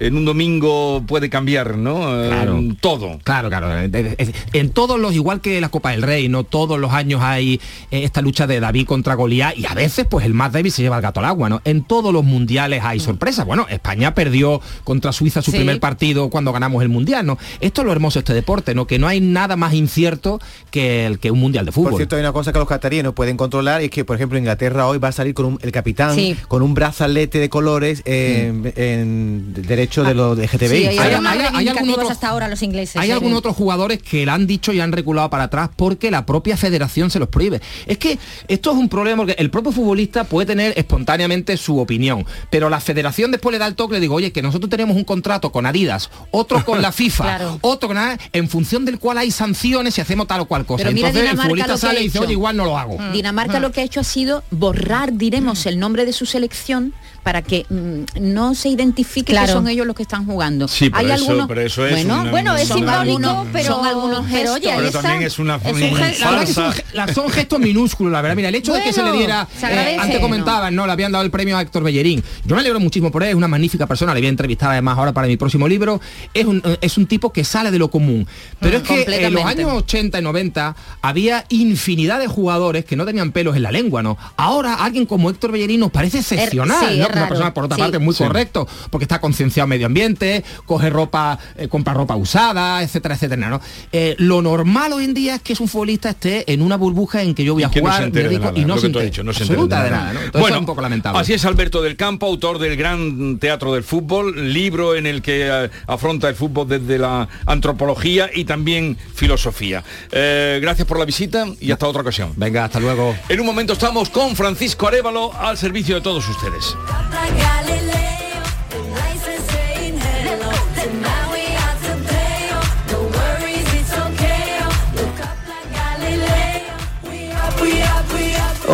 en un domingo puede cambiar no Eh, Claro. todo Claro, claro. eh, eh, eh, En todos los, igual que la Copa del Rey, no todos los años hay eh, esta lucha de David contra Goliat y a veces pues el más débil se lleva el gato al agua, ¿no? En todos los mundiales hay sorpresas. Bueno, España perdió contra Suiza su Sí. primer partido cuando ganamos el mundial, ¿no? Esto es lo hermoso de este deporte, ¿no? Que no hay nada más incierto que el que un mundial de fútbol. Por cierto, hay una cosa que los cataríes no pueden controlar y es que, por ejemplo, Inglaterra hoy va a salir con un- el capitán Sí. con un brazalete de colores en, en derecho de los de GTBI. Sí, hay, Hay- algún otro- hasta ahora los ingleses. Hay ¿eh? algunos otros jugadores que la han dicho y han reculado para atrás porque la propia federación se los prohíbe. Es que esto es un problema porque el propio futbolista puede tener espontáneamente su opinión, pero la federación después le da el toque y le digo, oye, que nosotros tenemos un contrato con Adidas, otro con la FIFA, Claro. otro con nada, en función del cual hay sanciones si hacemos tal o cual cosa. Pero mira Entonces el Dinamarca futbolista lo que ha sale y dice, hecho. oye, igual no lo hago. Dinamarca lo que ha hecho ha sido borrar, diremos, el nombre de su selección para que mm, no se identifique Claro. que son ellos los que están jugando. Sí, pero Hay eso- algunos, pero eso es bueno, una- Bueno, es simbólico, pero, son algunos pero gestos. oye, pero también es una Es un son, la- gestos minúsculos, la verdad. Mira, el hecho de que se le diera, se eh, antes comentaban, ¿no? Le habían dado el premio a Héctor Bellerín. Yo me alegro muchísimo por él, es una magnífica persona, le voy a entrevistar además ahora para mi próximo libro. Es un, eh, es un tipo que sale de lo común. Pero Mm, es que en los años 80 y 90 había infinidad de jugadores que no tenían pelos en la lengua, ¿no? Ahora alguien como Héctor Bellerín nos parece excepcional, sí, ¿no? Es Una persona, por otra Sí. parte, muy Sí. correcto, porque está concienciado medio ambiente, coge ropa, eh, compra ropa usada, etcétera, etcétera, ¿no? Eh, lo normal hoy en día es que un futbolista esté en una burbuja en que yo voy a jugar, me dedico y no lo se Absoluta de nada. ¿no? Entonces eso es un poco lamentable. Así es Alberto del Campo, autor del Gran Teatro del Fútbol, libro en el que eh, afronta el fútbol desde la antropología y también filosofía. Eh, gracias por la visita y hasta otra ocasión. Venga, hasta luego. En un momento estamos con Francisco Arevalo al servicio de todos ustedes.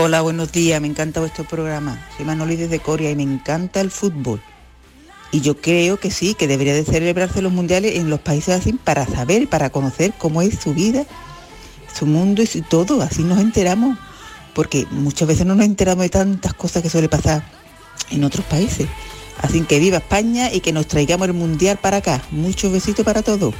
Hola, buenos días, me encanta vuestro programa. Soy Manoli desde Corea y me encanta el fútbol. Y yo creo que sí, que debería de celebrarse los mundiales en los países así para saber, para conocer cómo es su vida, su mundo y su todo, así nos enteramos. Porque muchas veces no nos enteramos de tantas cosas que suele pasar en otros países. Así que viva España y que nos traigamos el mundial para acá. Muchos besitos para todos.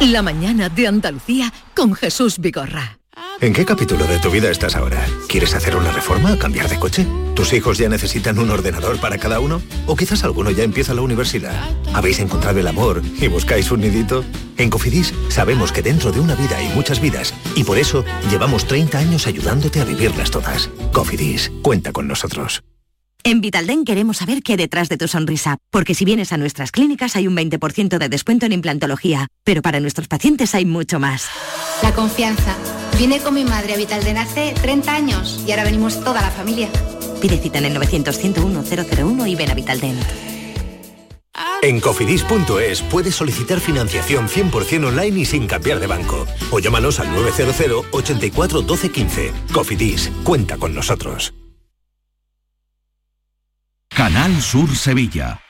La mañana de Andalucía con Jesús Vigorra. ¿En qué capítulo de tu vida estás ahora? ¿Quieres hacer una reforma o cambiar de coche? ¿Tus hijos ya necesitan un ordenador para cada uno? ¿O quizás alguno ya empieza la universidad? ¿Habéis encontrado el amor y buscáis un nidito? En Cofidis sabemos que dentro de una vida hay muchas vidas y por eso llevamos 30 años ayudándote a vivirlas todas. Cofidis, cuenta con nosotros. En Vitalden queremos saber qué hay detrás de tu sonrisa, porque si vienes a nuestras clínicas hay un 20% de descuento en implantología, pero para nuestros pacientes hay mucho más. La confianza. Vine con mi madre a Vitalden hace 30 años y ahora venimos toda la familia. Pide cita en el 900-101-001 y ven a Vitalden. En cofidis.es puedes solicitar financiación 100% online y sin cambiar de banco. O llámanos al 900 84 12 15. Cofidis, cuenta con nosotros. Canal Sur Sevilla.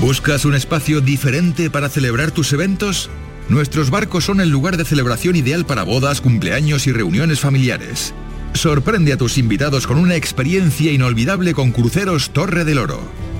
¿Buscas un espacio diferente para celebrar tus eventos? Nuestros barcos son el lugar de celebración ideal para bodas, cumpleaños y reuniones familiares. Sorprende a tus invitados con una experiencia inolvidable con Cruceros Torre del Oro.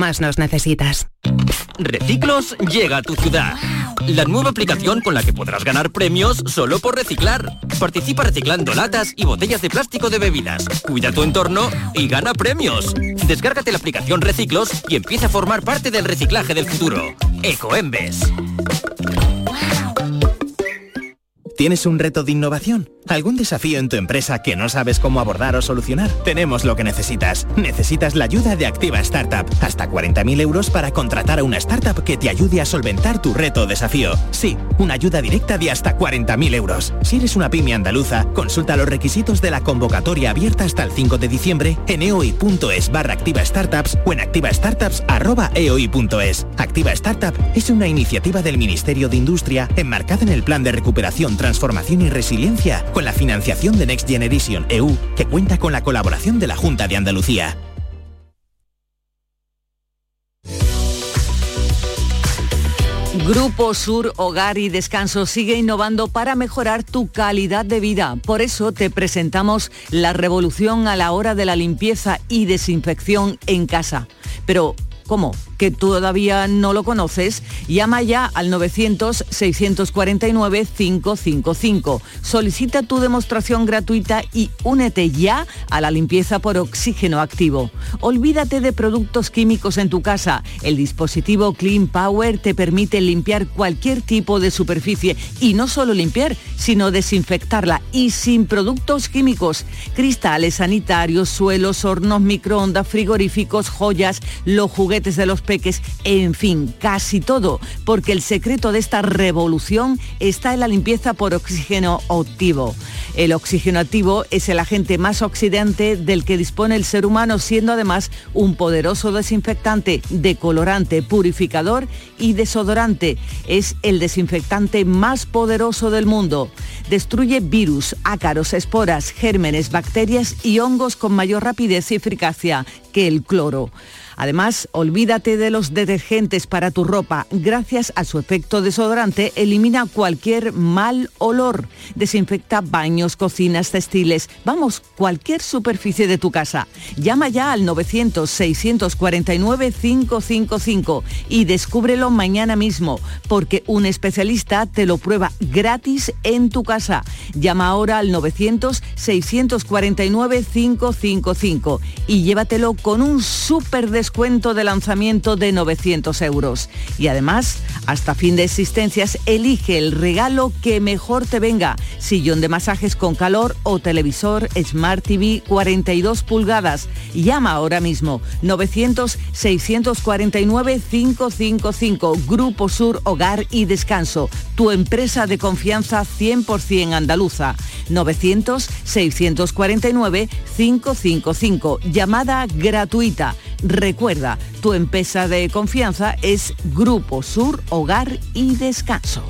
más nos necesitas. Reciclos llega a tu ciudad. La nueva aplicación con la que podrás ganar premios solo por reciclar. Participa reciclando latas y botellas de plástico de bebidas. Cuida tu entorno y gana premios. Descárgate la aplicación Reciclos y empieza a formar parte del reciclaje del futuro. Ecoembes. ¿Tienes un reto de innovación? ¿Algún desafío en tu empresa que no sabes cómo abordar o solucionar? Tenemos lo que necesitas. Necesitas la ayuda de Activa Startup. Hasta 40.000 euros para contratar a una startup que te ayude a solventar tu reto o desafío. Sí, una ayuda directa de hasta 40.000 euros. Si eres una pyme andaluza, consulta los requisitos de la convocatoria abierta hasta el 5 de diciembre en eoi.es barra activa startups o en activastartups.eoi.es. Activa Startup es una iniciativa del Ministerio de Industria enmarcada en el Plan de Recuperación, Transformación y Resiliencia con la financiación de Next Generation EU, que cuenta con la colaboración de la Junta de Andalucía. Grupo Sur Hogar y Descanso sigue innovando para mejorar tu calidad de vida. Por eso te presentamos la revolución a la hora de la limpieza y desinfección en casa. Pero, ¿cómo? Que todavía no lo conoces, llama ya al 900-649-555. Solicita tu demostración gratuita y únete ya a la limpieza por oxígeno activo. Olvídate de productos químicos en tu casa. El dispositivo Clean Power te permite limpiar cualquier tipo de superficie y no solo limpiar, sino desinfectarla y sin productos químicos. Cristales sanitarios, suelos, hornos, microondas, frigoríficos, joyas, los juguetes de los en fin, casi todo, porque el secreto de esta revolución está en la limpieza por oxígeno activo. El oxígeno activo es el agente más oxidante del que dispone el ser humano, siendo además un poderoso desinfectante, decolorante, purificador y desodorante. Es el desinfectante más poderoso del mundo. Destruye virus, ácaros, esporas, gérmenes, bacterias y hongos con mayor rapidez y eficacia que el cloro. Además, olvídate de los detergentes para tu ropa. Gracias a su efecto desodorante, elimina cualquier mal olor. Desinfecta baños, cocinas, textiles. Vamos, cualquier superficie de tu casa. Llama ya al 900-649-555 y descúbrelo mañana mismo, porque un especialista te lo prueba gratis en tu casa. Llama ahora al 900-649-555 y llévatelo con un súper descuento descuento de lanzamiento de 900 euros. Y además, hasta fin de existencias, elige el regalo que mejor te venga. Sillón de masajes con calor o televisor Smart TV 42 pulgadas. Llama ahora mismo 900-649-555. Grupo Sur Hogar y Descanso. Tu empresa de confianza 100% andaluza. 900-649-555. Llamada gratuita. Tu empresa de confianza es Grupo Sur Hogar y Descanso.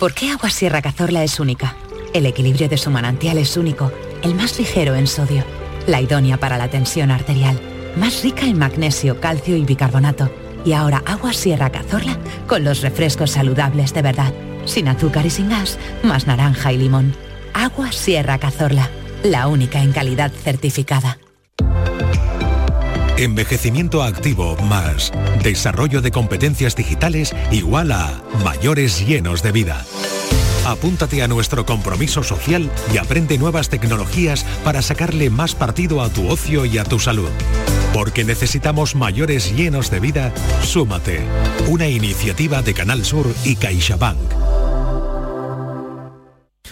¿Por qué Agua Sierra Cazorla es única? El equilibrio de su manantial es único, el más ligero en sodio, la idónea para la tensión arterial, más rica en magnesio, calcio y bicarbonato. Y ahora Agua Sierra Cazorla con los refrescos saludables de verdad, sin azúcar y sin gas, más naranja y limón. Agua Sierra Cazorla, la única en calidad certificada. Envejecimiento activo más desarrollo de competencias digitales igual a mayores llenos de vida. Apúntate a nuestro compromiso social y aprende nuevas tecnologías para sacarle más partido a tu ocio y a tu salud. Porque necesitamos mayores llenos de vida, súmate. Una iniciativa de Canal Sur y CaixaBank.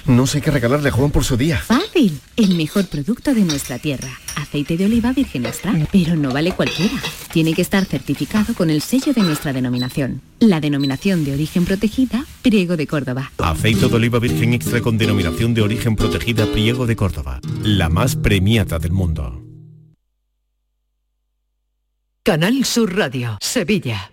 No sé qué regalarle a Juan por su día. Fácil, el mejor producto de nuestra tierra. Aceite de oliva virgen extra. Pero no vale cualquiera. Tiene que estar certificado con el sello de nuestra denominación. La denominación de origen protegida, Priego de Córdoba. Aceite de oliva virgen extra con denominación de origen protegida Priego de Córdoba. La más premiada del mundo. Canal Sur Radio, Sevilla.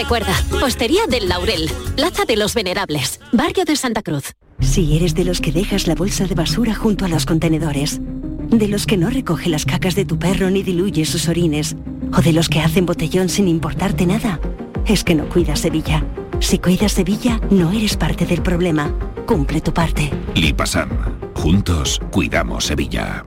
Recuerda, Hostería del Laurel, Plaza de los Venerables, Barrio de Santa Cruz. Si eres de los que dejas la bolsa de basura junto a los contenedores, de los que no recoge las cacas de tu perro ni diluye sus orines, o de los que hacen botellón sin importarte nada, es que no cuidas Sevilla. Si cuidas Sevilla, no eres parte del problema. Cumple tu parte. Lipasam. Juntos cuidamos Sevilla.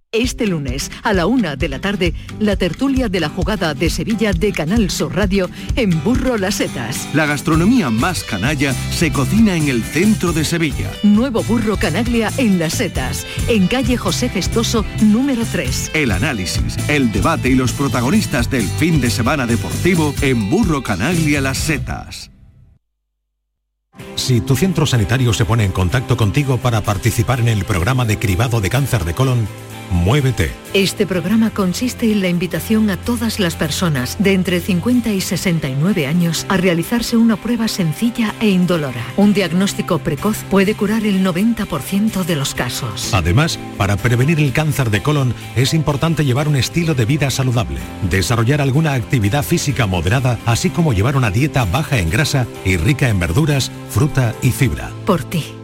Este lunes a la una de la tarde, la tertulia de la jugada de Sevilla de Canal Sur Radio en Burro Las Setas. La gastronomía más canalla se cocina en el centro de Sevilla. Nuevo Burro Canaglia en Las Setas, en calle José Festoso, número 3. El análisis, el debate y los protagonistas del fin de semana deportivo en Burro Canaglia Las Setas. Si tu centro sanitario se pone en contacto contigo para participar en el programa de cribado de cáncer de colon, Muévete. Este programa consiste en la invitación a todas las personas de entre 50 y 69 años a realizarse una prueba sencilla e indolora. Un diagnóstico precoz puede curar el 90% de los casos. Además, para prevenir el cáncer de colon es importante llevar un estilo de vida saludable, desarrollar alguna actividad física moderada, así como llevar una dieta baja en grasa y rica en verduras, fruta y fibra. Por ti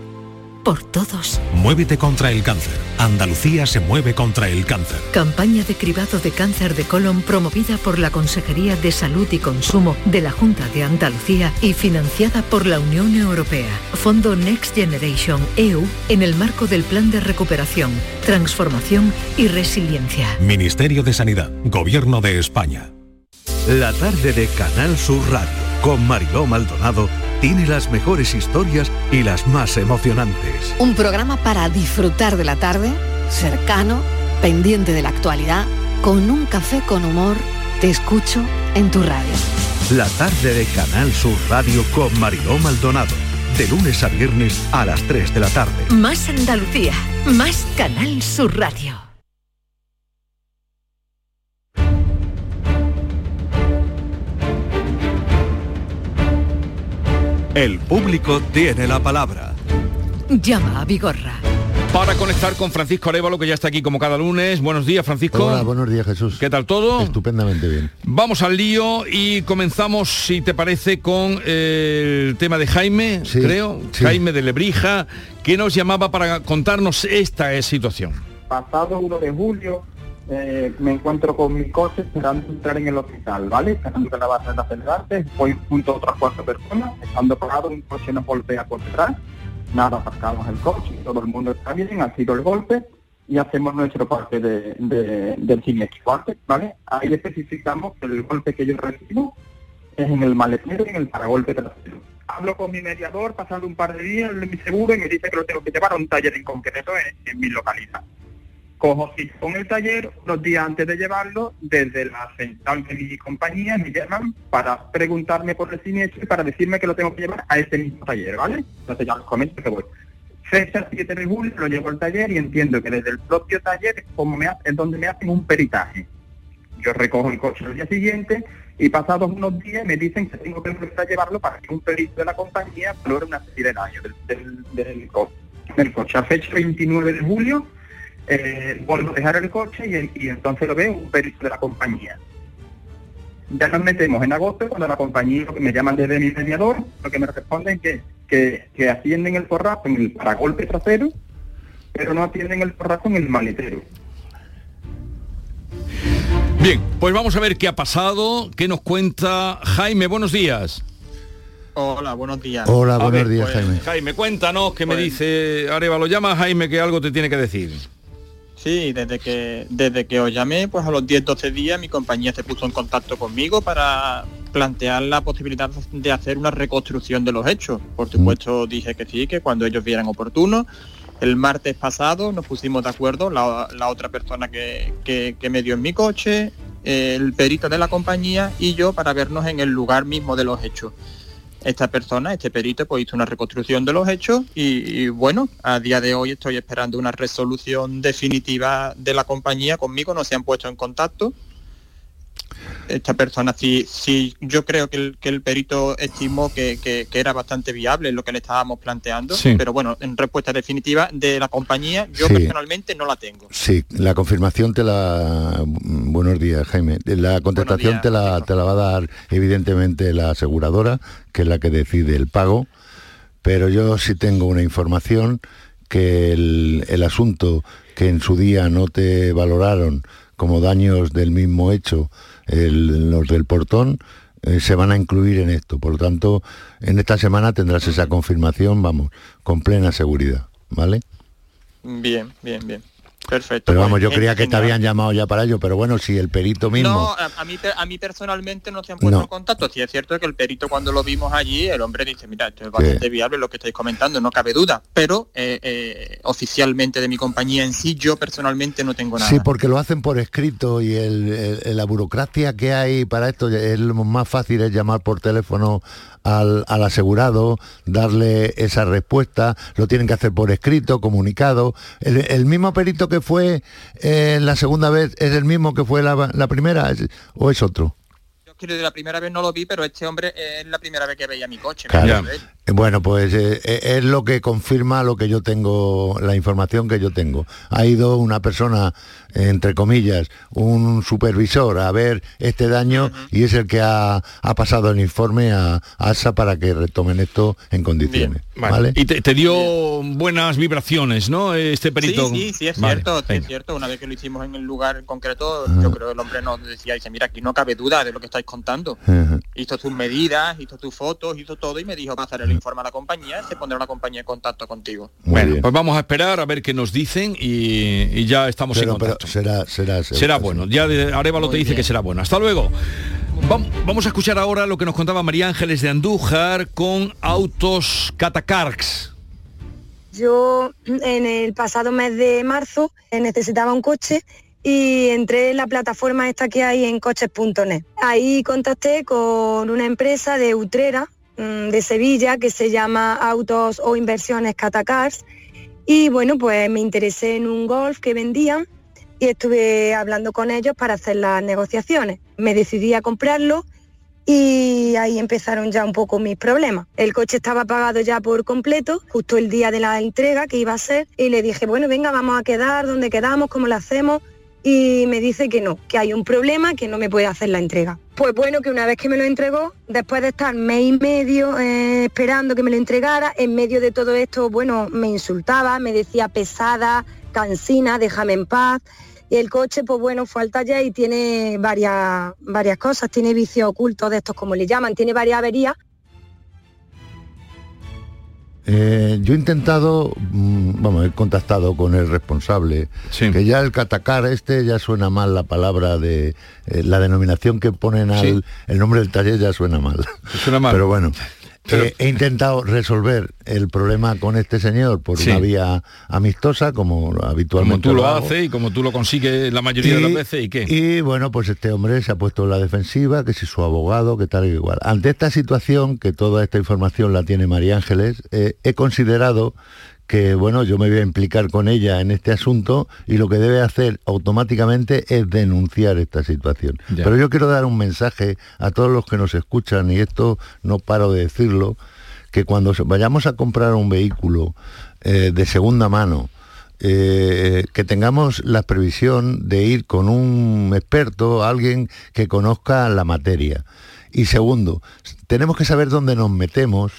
por todos. Muévete contra el cáncer. Andalucía se mueve contra el cáncer. Campaña de cribado de cáncer de colon promovida por la Consejería de Salud y Consumo de la Junta de Andalucía y financiada por la Unión Europea. Fondo Next Generation EU en el marco del Plan de Recuperación, Transformación y Resiliencia. Ministerio de Sanidad, Gobierno de España. La tarde de Canal Sur Radio con Mariló Maldonado tiene las mejores historias y las más emocionantes. Un programa para disfrutar de la tarde, cercano, pendiente de la actualidad, con un café con humor, te escucho en tu radio. La tarde de Canal Sur Radio con Mariló Maldonado. De lunes a viernes a las 3 de la tarde. Más Andalucía, más Canal Sur Radio. El público tiene la palabra. Llama a Vigorra. Para conectar con Francisco Arevalo, que ya está aquí como cada lunes. Buenos días, Francisco. Hola, buenos días, Jesús. ¿Qué tal todo? Estupendamente bien. Vamos al lío y comenzamos, si te parece, con el tema de Jaime, creo, Jaime de Lebrija, que nos llamaba para contarnos esta situación. Pasado 1 de julio, eh, me encuentro con mi coche esperando entrar en el hospital, ¿vale? Esperando que la de acelerarse, voy junto a otras cuatro personas, estando parado, un coche nos golpea por detrás, nada, aparcamos el coche, todo el mundo está bien, ha sido el golpe, y hacemos nuestro parte de, de- del siniestro ¿vale? Ahí especificamos que el golpe que yo recibo es en el maletero y en el paragolpe trasero. Hablo con mi mediador, pasando un par de días mi seguro y me dice que lo tengo que llevar a un taller en concreto en mi localidad. Cojo cita con el taller, unos días antes de llevarlo, desde la central de mi compañía me llaman para preguntarme por el siniestro y para decirme que lo tengo que llevar a ese mismo taller, ¿vale? Entonces ya les comento que voy. Fecha 7 de julio, lo llevo al taller y entiendo que desde el propio taller es, como me es donde me hacen un peritaje. Yo recojo el coche el día siguiente y pasados unos días me dicen que tengo que volver a llevarlo para que un perito de la compañía valore una serie de daños del, del, del coche. A fecha 29 de julio eh, vuelvo a dejar el coche y, entonces lo veo un perito de la compañía. Ya nos metemos en agosto cuando la compañía lo que me llaman desde mi mediador, lo que me responden es que, que, que atienden el forrazo en el paragolpe trasero, pero no atienden el forrazo en el maletero. Bien, pues vamos a ver qué ha pasado, qué nos cuenta Jaime. Buenos días. Hola, buenos días. Hola, buenos ver, días, pues, Jaime. Jaime, cuéntanos qué me Pues- dice Arevalo. Llama a Jaime que algo te tiene que decir. Sí, desde que desde que os llamé, pues a los 10-12 días mi compañía se puso en contacto conmigo para plantear la posibilidad de hacer una reconstrucción de los hechos. Por supuesto dije que sí, que cuando ellos vieran oportuno. El martes pasado nos pusimos de acuerdo, la, la otra persona que, que- que me dio en mi coche, el perito de la compañía y yo para vernos en el lugar mismo de los hechos. Esta persona, este perito, pues hizo una reconstrucción de los hechos y, y, bueno, a día de hoy estoy esperando una resolución definitiva de la compañía. Conmigo no se han puesto en contacto. Esta persona sí, sí yo creo que el, que el perito estimó que, que- que era bastante viable lo que le estábamos planteando, Sí. pero bueno, en respuesta definitiva de la compañía, yo Sí. personalmente no la tengo. Sí, la confirmación te la... Buenos días, Jaime. La contestación te, la, te la va a dar evidentemente la aseguradora, que es la que decide el pago, pero yo sí tengo una información que el, el asunto que en su día no te valoraron como daños del mismo hecho, los del portón, eh, se van a incluir en esto. Por lo tanto, en esta semana tendrás esa confirmación, vamos, con plena seguridad, ¿vale? Bien, bien, bien. Perfecto. Pero pues, vamos, yo creía que te habían llamado ya para ello, pero bueno, si el perito mismo... No, a, a mí, a mí personalmente no se han puesto No. en contacto. Sí es cierto que el perito cuando lo vimos allí, el hombre dice, mira, esto es bastante viable lo que estáis comentando, no cabe duda. Pero eh, eh, oficialmente de mi compañía en sí, yo personalmente no tengo nada. Sí, porque lo hacen por escrito y el- el- la burocracia que hay para esto es lo más fácil es llamar por teléfono al, al asegurado, darle esa respuesta, lo tienen que hacer por escrito, comunicado. El, el mismo perito que fue eh, la segunda vez es el mismo que fue la, primera ¿Es- o es otro. Quiero decir, la primera vez no lo vi, pero este hombre es la primera vez que veía mi coche. Eh, Bueno, pues eh, eh, es lo que confirma lo que yo tengo, la información que yo tengo. Ha ido una persona, entre comillas, un supervisor a ver este daño y es el que ha, ha pasado el informe a, a ASA para que retomen esto en condiciones. Vale. ¿vale? Y te, te dio buenas vibraciones, ¿no? Este perito. Sí, sí, sí, es Vale, cierto, sí, es cierto. Una vez que lo hicimos en el lugar en concreto, yo creo que el hombre nos decía, dice, mira, aquí no cabe duda de lo que estáis contando. Hizo sus medidas, hizo tus fotos, hizo todo y me dijo, pasar el informe a la compañía, se pondrá la compañía en contacto contigo. Bueno, pues vamos a esperar a ver qué nos dicen y, y ya estamos Pero- en pero contacto. será, será, Será bueno. Ya de Arevalo te dice que será bueno. Hasta luego. Vam- Vamos a escuchar ahora lo que nos contaba María Ángeles de Andújar con Autos Catacarx. Yo en el pasado mes de marzo necesitaba un coche y entré en la plataforma esta que hay en coches.net. Ahí contacté con una empresa de Utrera, mm, de Sevilla, que se llama Autos o Inversiones Catacars. Y bueno, pues me interesé en un Golf que vendían y estuve hablando con ellos para hacer las negociaciones. Me decidí a comprarlo y ahí empezaron ya un poco mis problemas. El coche estaba pagado ya por completo, justo el día de la entrega que iba a ser, y le dije, bueno, venga, vamos a quedar, ¿dónde quedamos? ¿Cómo lo hacemos? Y me dice que no, que hay un problema, que no me puede hacer la entrega. Pues bueno, que una vez que me lo entregó, después de estar mes y medio eh, esperando que me lo entregara, en medio de todo esto, bueno, me insultaba, me decía pesada, cansina, déjame en paz. Y el coche, pues bueno, fue al taller y tiene varias, varias cosas, tiene vicios ocultos de estos como le llaman, tiene varias averías Eh, yo he intentado, mm, vamos, he contactado con el responsable, que ya el catacar este ya suena mal la palabra de eh, la denominación que ponen al el nombre del taller ya suena mal. Suena mal. Pero bueno, eh, he intentado resolver el problema con este señor por Sí. una vía amistosa, como habitualmente Como tú lo haces y como tú lo consigues la mayoría de las veces y qué. Y bueno, pues este hombre se ha puesto en la defensiva, que si su abogado, que tal y igual. Ante esta situación, que toda esta información la tiene María Ángeles, eh, he considerado que bueno, yo me voy a implicar con ella en este asunto y lo que debe hacer automáticamente es denunciar esta situación. Ya. Pero yo quiero dar un mensaje a todos los que nos escuchan, y esto no paro de decirlo, que cuando vayamos a comprar un vehículo eh, de segunda mano, eh, que tengamos la previsión de ir con un experto, alguien que conozca la materia. Y segundo, tenemos que saber dónde nos metemos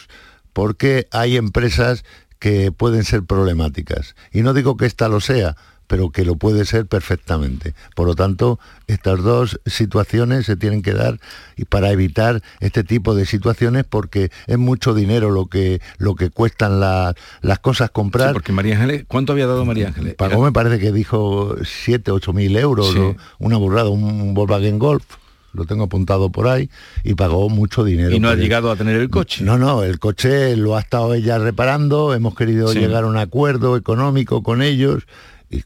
porque hay empresas que pueden ser problemáticas. Y no digo que esta lo sea, pero que lo puede ser perfectamente. Por lo tanto, estas dos situaciones se tienen que dar y para evitar este tipo de situaciones porque es mucho dinero lo que lo que cuestan la- las cosas comprar. Sí, porque María Ángeles, ¿cuánto había dado María Ángeles? Pagó me parece que dijo 7, 8 mil euros, Sí. ¿no? una burrada, un Volkswagen Golf, lo tengo apuntado por ahí, y pagó mucho dinero. Y no ha llegado a tener el coche. No, no, el coche lo ha estado ella reparando, hemos querido Sí. llegar a un acuerdo económico con ellos y,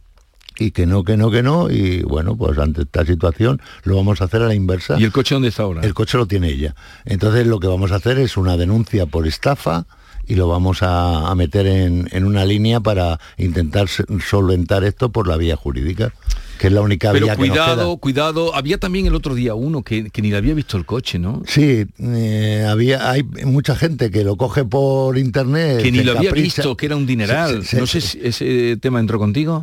y que no, que no, que no, y bueno, pues ante esta situación lo vamos a hacer a la inversa. ¿Y el coche dónde está ahora? El coche lo tiene ella. Entonces lo que vamos a hacer es una denuncia por estafa y lo vamos a, a meter en, en una línea para intentar solventar esto por la vía jurídica, que es la única Pero vía que nos queda. cuidado, cuidado. Había también el otro día uno que, que ni le había visto el coche, ¿no? Sí, eh, había, hay mucha gente que lo coge por internet. Que ni lo había visto, que era un dineral. No sé si ese tema entró contigo.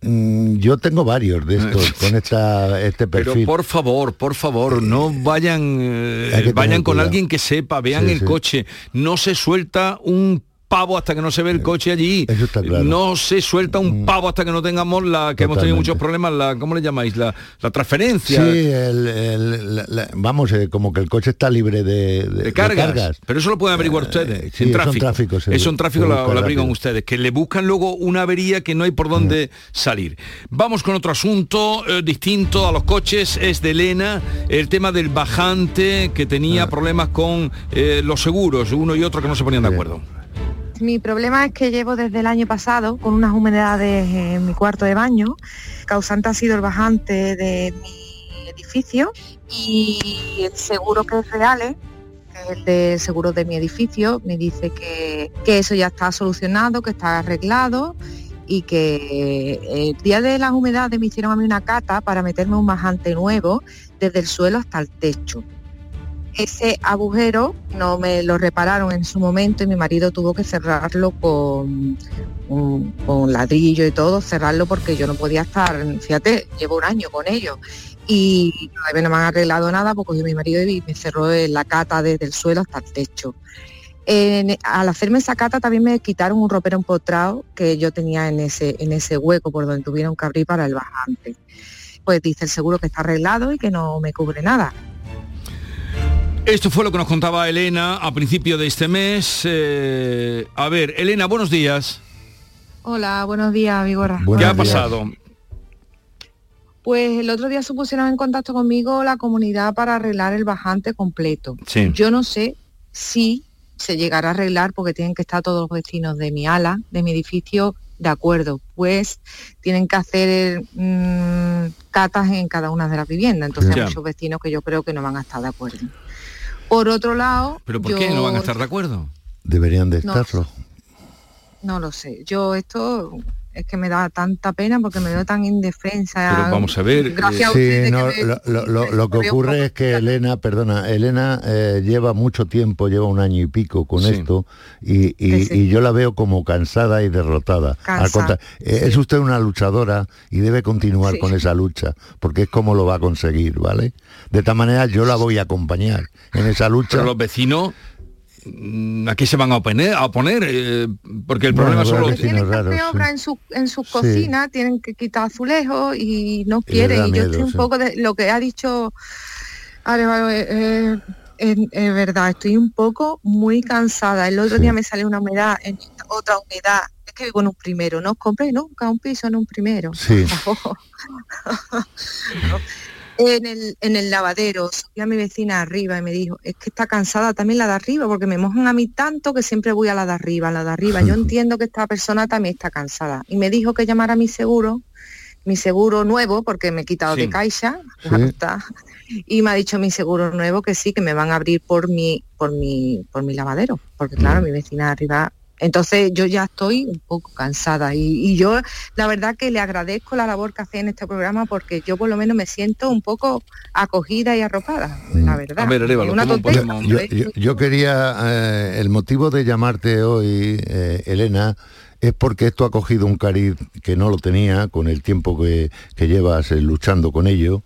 Mm, Yo tengo varios de estos con esta, este Pero perfil. por favor, por favor, no vayan, eh, vayan con cuidado. alguien que sepa, vean Sí, el sí. coche. No se suelta un pavo hasta que no se ve el coche allí. Eso está claro. Mm. No se suelta un pavo hasta que no tengamos la que hemos tenido muchos problemas, la, ¿cómo le llamáis? La, la Sí, transferencia. el- el- la- la- vamos, eh, como que el coche está libre de, de- de de cargas. Eh, Pero eso lo pueden averiguar ustedes. sí, en eso en tráfico. tráfico se- eso en tráfico lo, averiguan ustedes. Que le buscan luego una avería que no hay por dónde salir. Vamos con otro asunto eh, distinto a los coches. Es de Elena. El tema del bajante que tenía Ah. problemas con eh, los seguros. Uno y otro que no se ponían de acuerdo. Mi problema es que llevo desde el año pasado con unas humedades en mi cuarto de baño. Causante ha sido el bajante de mi edificio y el seguro que es real, que es el de seguro de mi edificio, me dice que, que eso ya está solucionado, que está arreglado y que el día de las humedades me hicieron a mí una cata para meterme un bajante nuevo desde el suelo hasta el techo ese agujero no me lo repararon en su momento y mi marido tuvo que cerrarlo con, con ladrillo y todo, cerrarlo porque yo no podía estar, fíjate, llevo un año con ellos y todavía no me han arreglado nada porque mi marido me cerró la cata desde el suelo hasta el techo. Al hacerme esa cata también me quitaron un ropero empotrado que yo tenía en ese, en ese hueco por donde tuvieron que abrir para el bajante. Pues dice el seguro que está arreglado y que no me cubre nada. Esto fue lo que nos contaba Elena a principio de este mes. Eh, a ver, Elena, buenos días. Hola, buenos días, Vigorra. ¿Qué ha pasado? Pues el otro día se pusieron en contacto conmigo la comunidad para arreglar el bajante completo. Sí. Yo no sé si se llegará a arreglar porque tienen que estar todos los vecinos de mi ala, de mi edificio, de acuerdo. Pues tienen que hacer mm, catas en cada una de las viviendas. Entonces Ya. hay muchos vecinos que yo creo que no van a estar de acuerdo. Por otro lado, ¿Pero por yo qué no van a estar de acuerdo? Deberían de No. estarlo. no lo sé. Yo esto es que me da tanta pena porque me veo tan indefensa. Pero vamos a ver, Gracias a Sí, ustedes no, que me- lo, lo- lo- lo que ocurre es que Elena, perdona, Elena eh, lleva mucho tiempo, lleva un año y pico con Sí. esto y, y- Que sí. y yo la veo como cansada y derrotada. Cansada, eh, Es usted una luchadora y debe continuar Sí. con esa lucha, porque es como lo va a conseguir, ¿vale? De esta manera yo la voy a acompañar en esa lucha. Pero los vecinos, ¿a qué se van a oponer? A oponer? Eh, porque el Bueno, problema vecinos tienen que hacer sí. obra en su en sus Sí. cocinas, tienen que quitar azulejos y no quieren. Y, yo miedo, estoy un sí. poco de lo que ha dicho Arevalo, eh, eh, es, verdad, estoy un poco muy cansada. El otro día me salió una humedad, en otra humedad. Es que vivo en un primero, no compré nunca un piso en un primero. Sí. en, el, en el lavadero, subí a mi vecina arriba y me dijo, es que está cansada también la de arriba, porque me mojan a mí tanto que siempre voy a la de arriba, a la de arriba. Yo entiendo que esta persona también está cansada. Y me dijo que llamara a mi seguro, mi seguro nuevo, porque me he quitado de caixa, y me ha dicho mi seguro nuevo que sí, que me van a abrir por mi, por mi, por mi lavadero, porque claro, mi vecina arriba entonces yo ya estoy un poco cansada y, yo la verdad que le agradezco la labor que hace en este programa porque yo por lo menos me siento un poco acogida y arropada, la verdad. yo, quería, eh, el motivo de llamarte hoy, eh, Elena, es porque esto ha cogido un cariz que no lo tenía con el tiempo que, que llevas eh, luchando con ello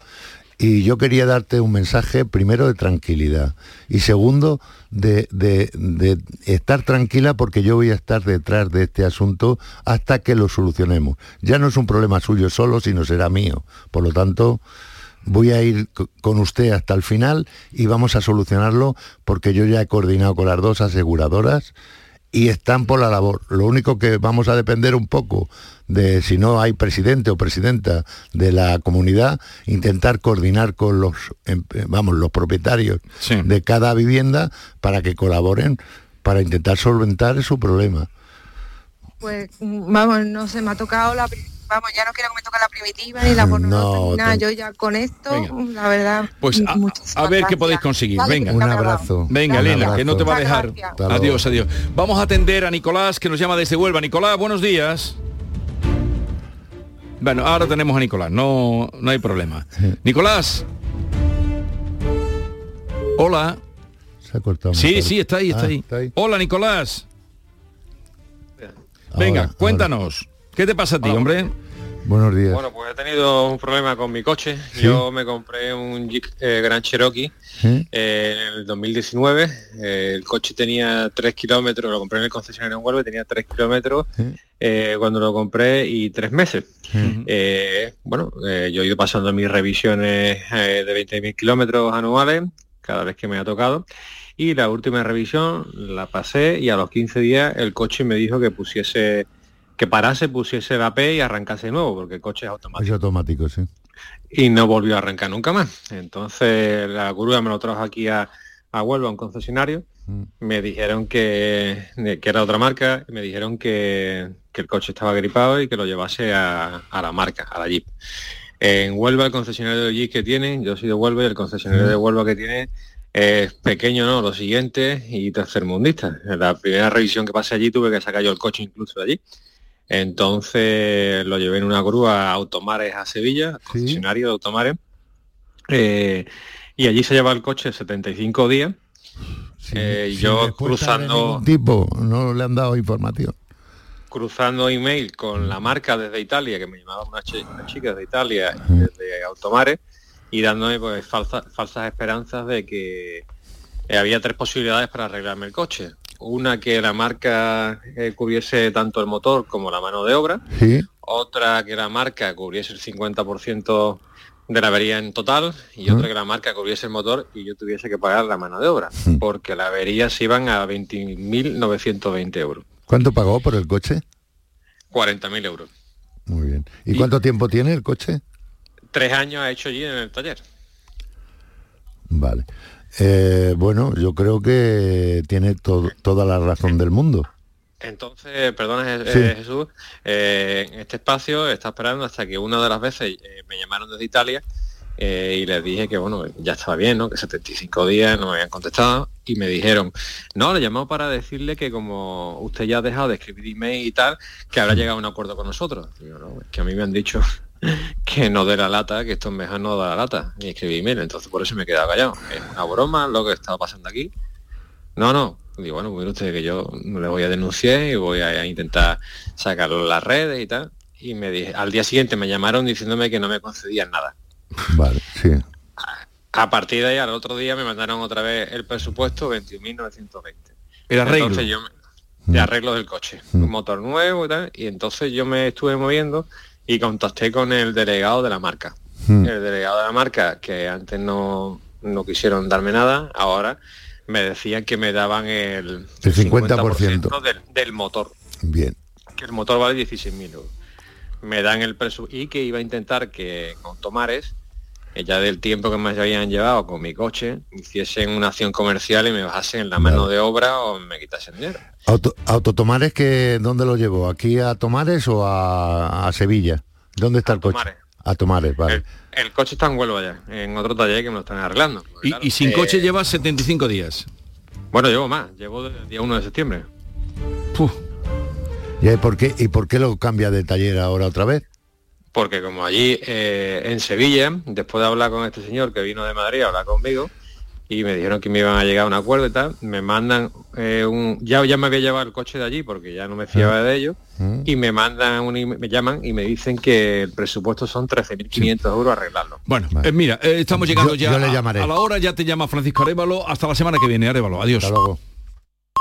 y yo quería darte un mensaje primero de tranquilidad y segundo de, estar tranquila porque yo voy a estar detrás de este asunto hasta que lo solucionemos. Ya no es un problema suyo solo, sino será mío. Por lo tanto, voy a ir con usted hasta el final y vamos a solucionarlo porque yo ya he coordinado con las dos aseguradoras y están por la labor. Lo único que vamos a depender un poco de si no hay presidente o presidenta de la comunidad, intentar coordinar con los em, vamos, los propietarios de cada vivienda para que colaboren para intentar solventar su problema. Pues vamos, no se me ha tocado la vamos, ya no quiero que me toque la primitiva ni la no, nada, yo ya con esto, la verdad. Pues a, ver qué podéis conseguir. Venga. Un abrazo. Venga, Elena, que no te va a dejar. Adiós, adiós. Vamos a atender a Nicolás, que nos llama desde Huelva. Nicolás, buenos días. Bueno, ahora tenemos a Nicolás, no, no hay problema. Nicolás. Hola. Se ha cortado. Sí, sí, está ahí, está, ah, ahí. Hola, Nicolás. Venga, cuéntanos. ¿Qué te pasa a ti, hombre? Buenos días. Bueno, pues he tenido un problema con mi coche. Yo me compré un Jeep eh, Grand Cherokee eh, en el 2019. Eh, el coche tenía 3 kilómetros, lo compré en el concesionario en Huelva, tenía 3 kilómetros cuando lo compré y 3 meses. bueno, yo he ido pasando mis revisiones de 20.000 kilómetros anuales cada vez que me ha tocado. Y la última revisión la pasé y a los 15 días el coche me dijo que pusiese que parase, pusiese la P y arrancase de nuevo, porque el coche es automático. Es automático, sí. Y no volvió a arrancar nunca más. Entonces la grúa me lo trajo aquí a, a Huelva, a un concesionario. Mm. Me dijeron que, que, era otra marca, me dijeron que, el coche estaba gripado y que lo llevase a, la marca, a la Jeep. En Huelva, el concesionario de Jeep que tienen, yo soy de Huelva y el concesionario de mm. Huelva que tiene es pequeño, ¿no? Lo siguiente y tercermundista. En la primera revisión que pasé allí tuve que sacar yo el coche incluso de allí entonces lo llevé en una grúa a Automares a Sevilla, concesionario de Automares, eh, y allí se lleva el coche 75 días. Eh, yo cruzando... Tipo, no le han dado información. Cruzando email con la marca desde Italia, que me llamaba una, chica de Italia, desde Automares, y dándome pues falsas esperanzas de que había tres posibilidades para arreglarme el coche una que la marca eh, cubriese tanto el motor como la mano de obra, otra que la marca cubriese el 50% de la avería en total y otra que la marca cubriese el motor y yo tuviese que pagar la mano de obra, porque la avería se iban a 20.920 euros. ¿Cuánto pagó por el coche? 40.000 euros. Muy bien. ¿Y, cuánto tiempo tiene el coche? Tres años ha hecho allí en el taller. Vale. Eh, bueno, yo creo que tiene toda la razón del mundo. Entonces, perdona eh, Jesús, eh, en este espacio está esperando hasta que una de las veces me llamaron desde Italia y les dije que bueno, ya estaba bien, ¿no? Que 75 días no me habían contestado y me dijeron, no, le llamó para decirle que como usted ya ha dejado de escribir email y tal, que habrá llegado a un acuerdo con nosotros. que a mí me han dicho que no dé la lata, que esto es mejor no da la lata, ni escribí email, entonces por eso me he quedado callado. Es una broma lo que estaba pasando aquí. No, no. Digo, bueno, pues usted que yo le voy a denunciar y voy a intentar sacarlo en las redes y tal. Y me dije, al día siguiente me llamaron diciéndome que no me concedían nada. Vale, sí. A, partir de ahí, al otro día me mandaron otra vez el presupuesto 21.920. El arreglo. Entonces yo de mm. arreglo del coche. Un mm. motor nuevo y tal. Y entonces yo me estuve moviendo y contacté con el delegado de la marca. Hmm. El delegado de la marca, que antes no, no quisieron darme nada, ahora me decían que me daban el, el 50%, del, del, motor. Bien. Que el motor vale 16.000 euros. Me dan el presupuesto y que iba a intentar que con Tomares, eh, ya del tiempo que me habían llevado con mi coche, hiciesen una acción comercial y me bajasen en la mano de obra o me quitasen dinero. Auto, ¿Autotomares que dónde lo llevo? ¿Aquí a Tomares o a, a Sevilla? ¿Dónde está el coche? A Tomares, vale. El, coche está en Huelva ya, en otro taller que me lo están arreglando. y, sin eh, coche llevas 75 días. Bueno, llevo más, llevo el día 1 de septiembre. ¿Y por, qué, ¿Y por qué lo cambia de taller ahora otra vez? Porque como allí eh, en Sevilla, después de hablar con este señor que vino de Madrid a hablar conmigo, y me dijeron que me iban a llegar a un acuerdo y tal, me mandan eh, un... Ya, ya me había llevado el coche de allí porque ya no me fiaba ah. de ellos, mm. y me mandan un, me llaman y me dicen que el presupuesto son 13.500 euros arreglarlo. Bueno, eh, mira, estamos llegando ya a, a, la hora, ya te llama Francisco Arevalo, hasta la semana que viene, Arevalo, adiós. Hasta luego.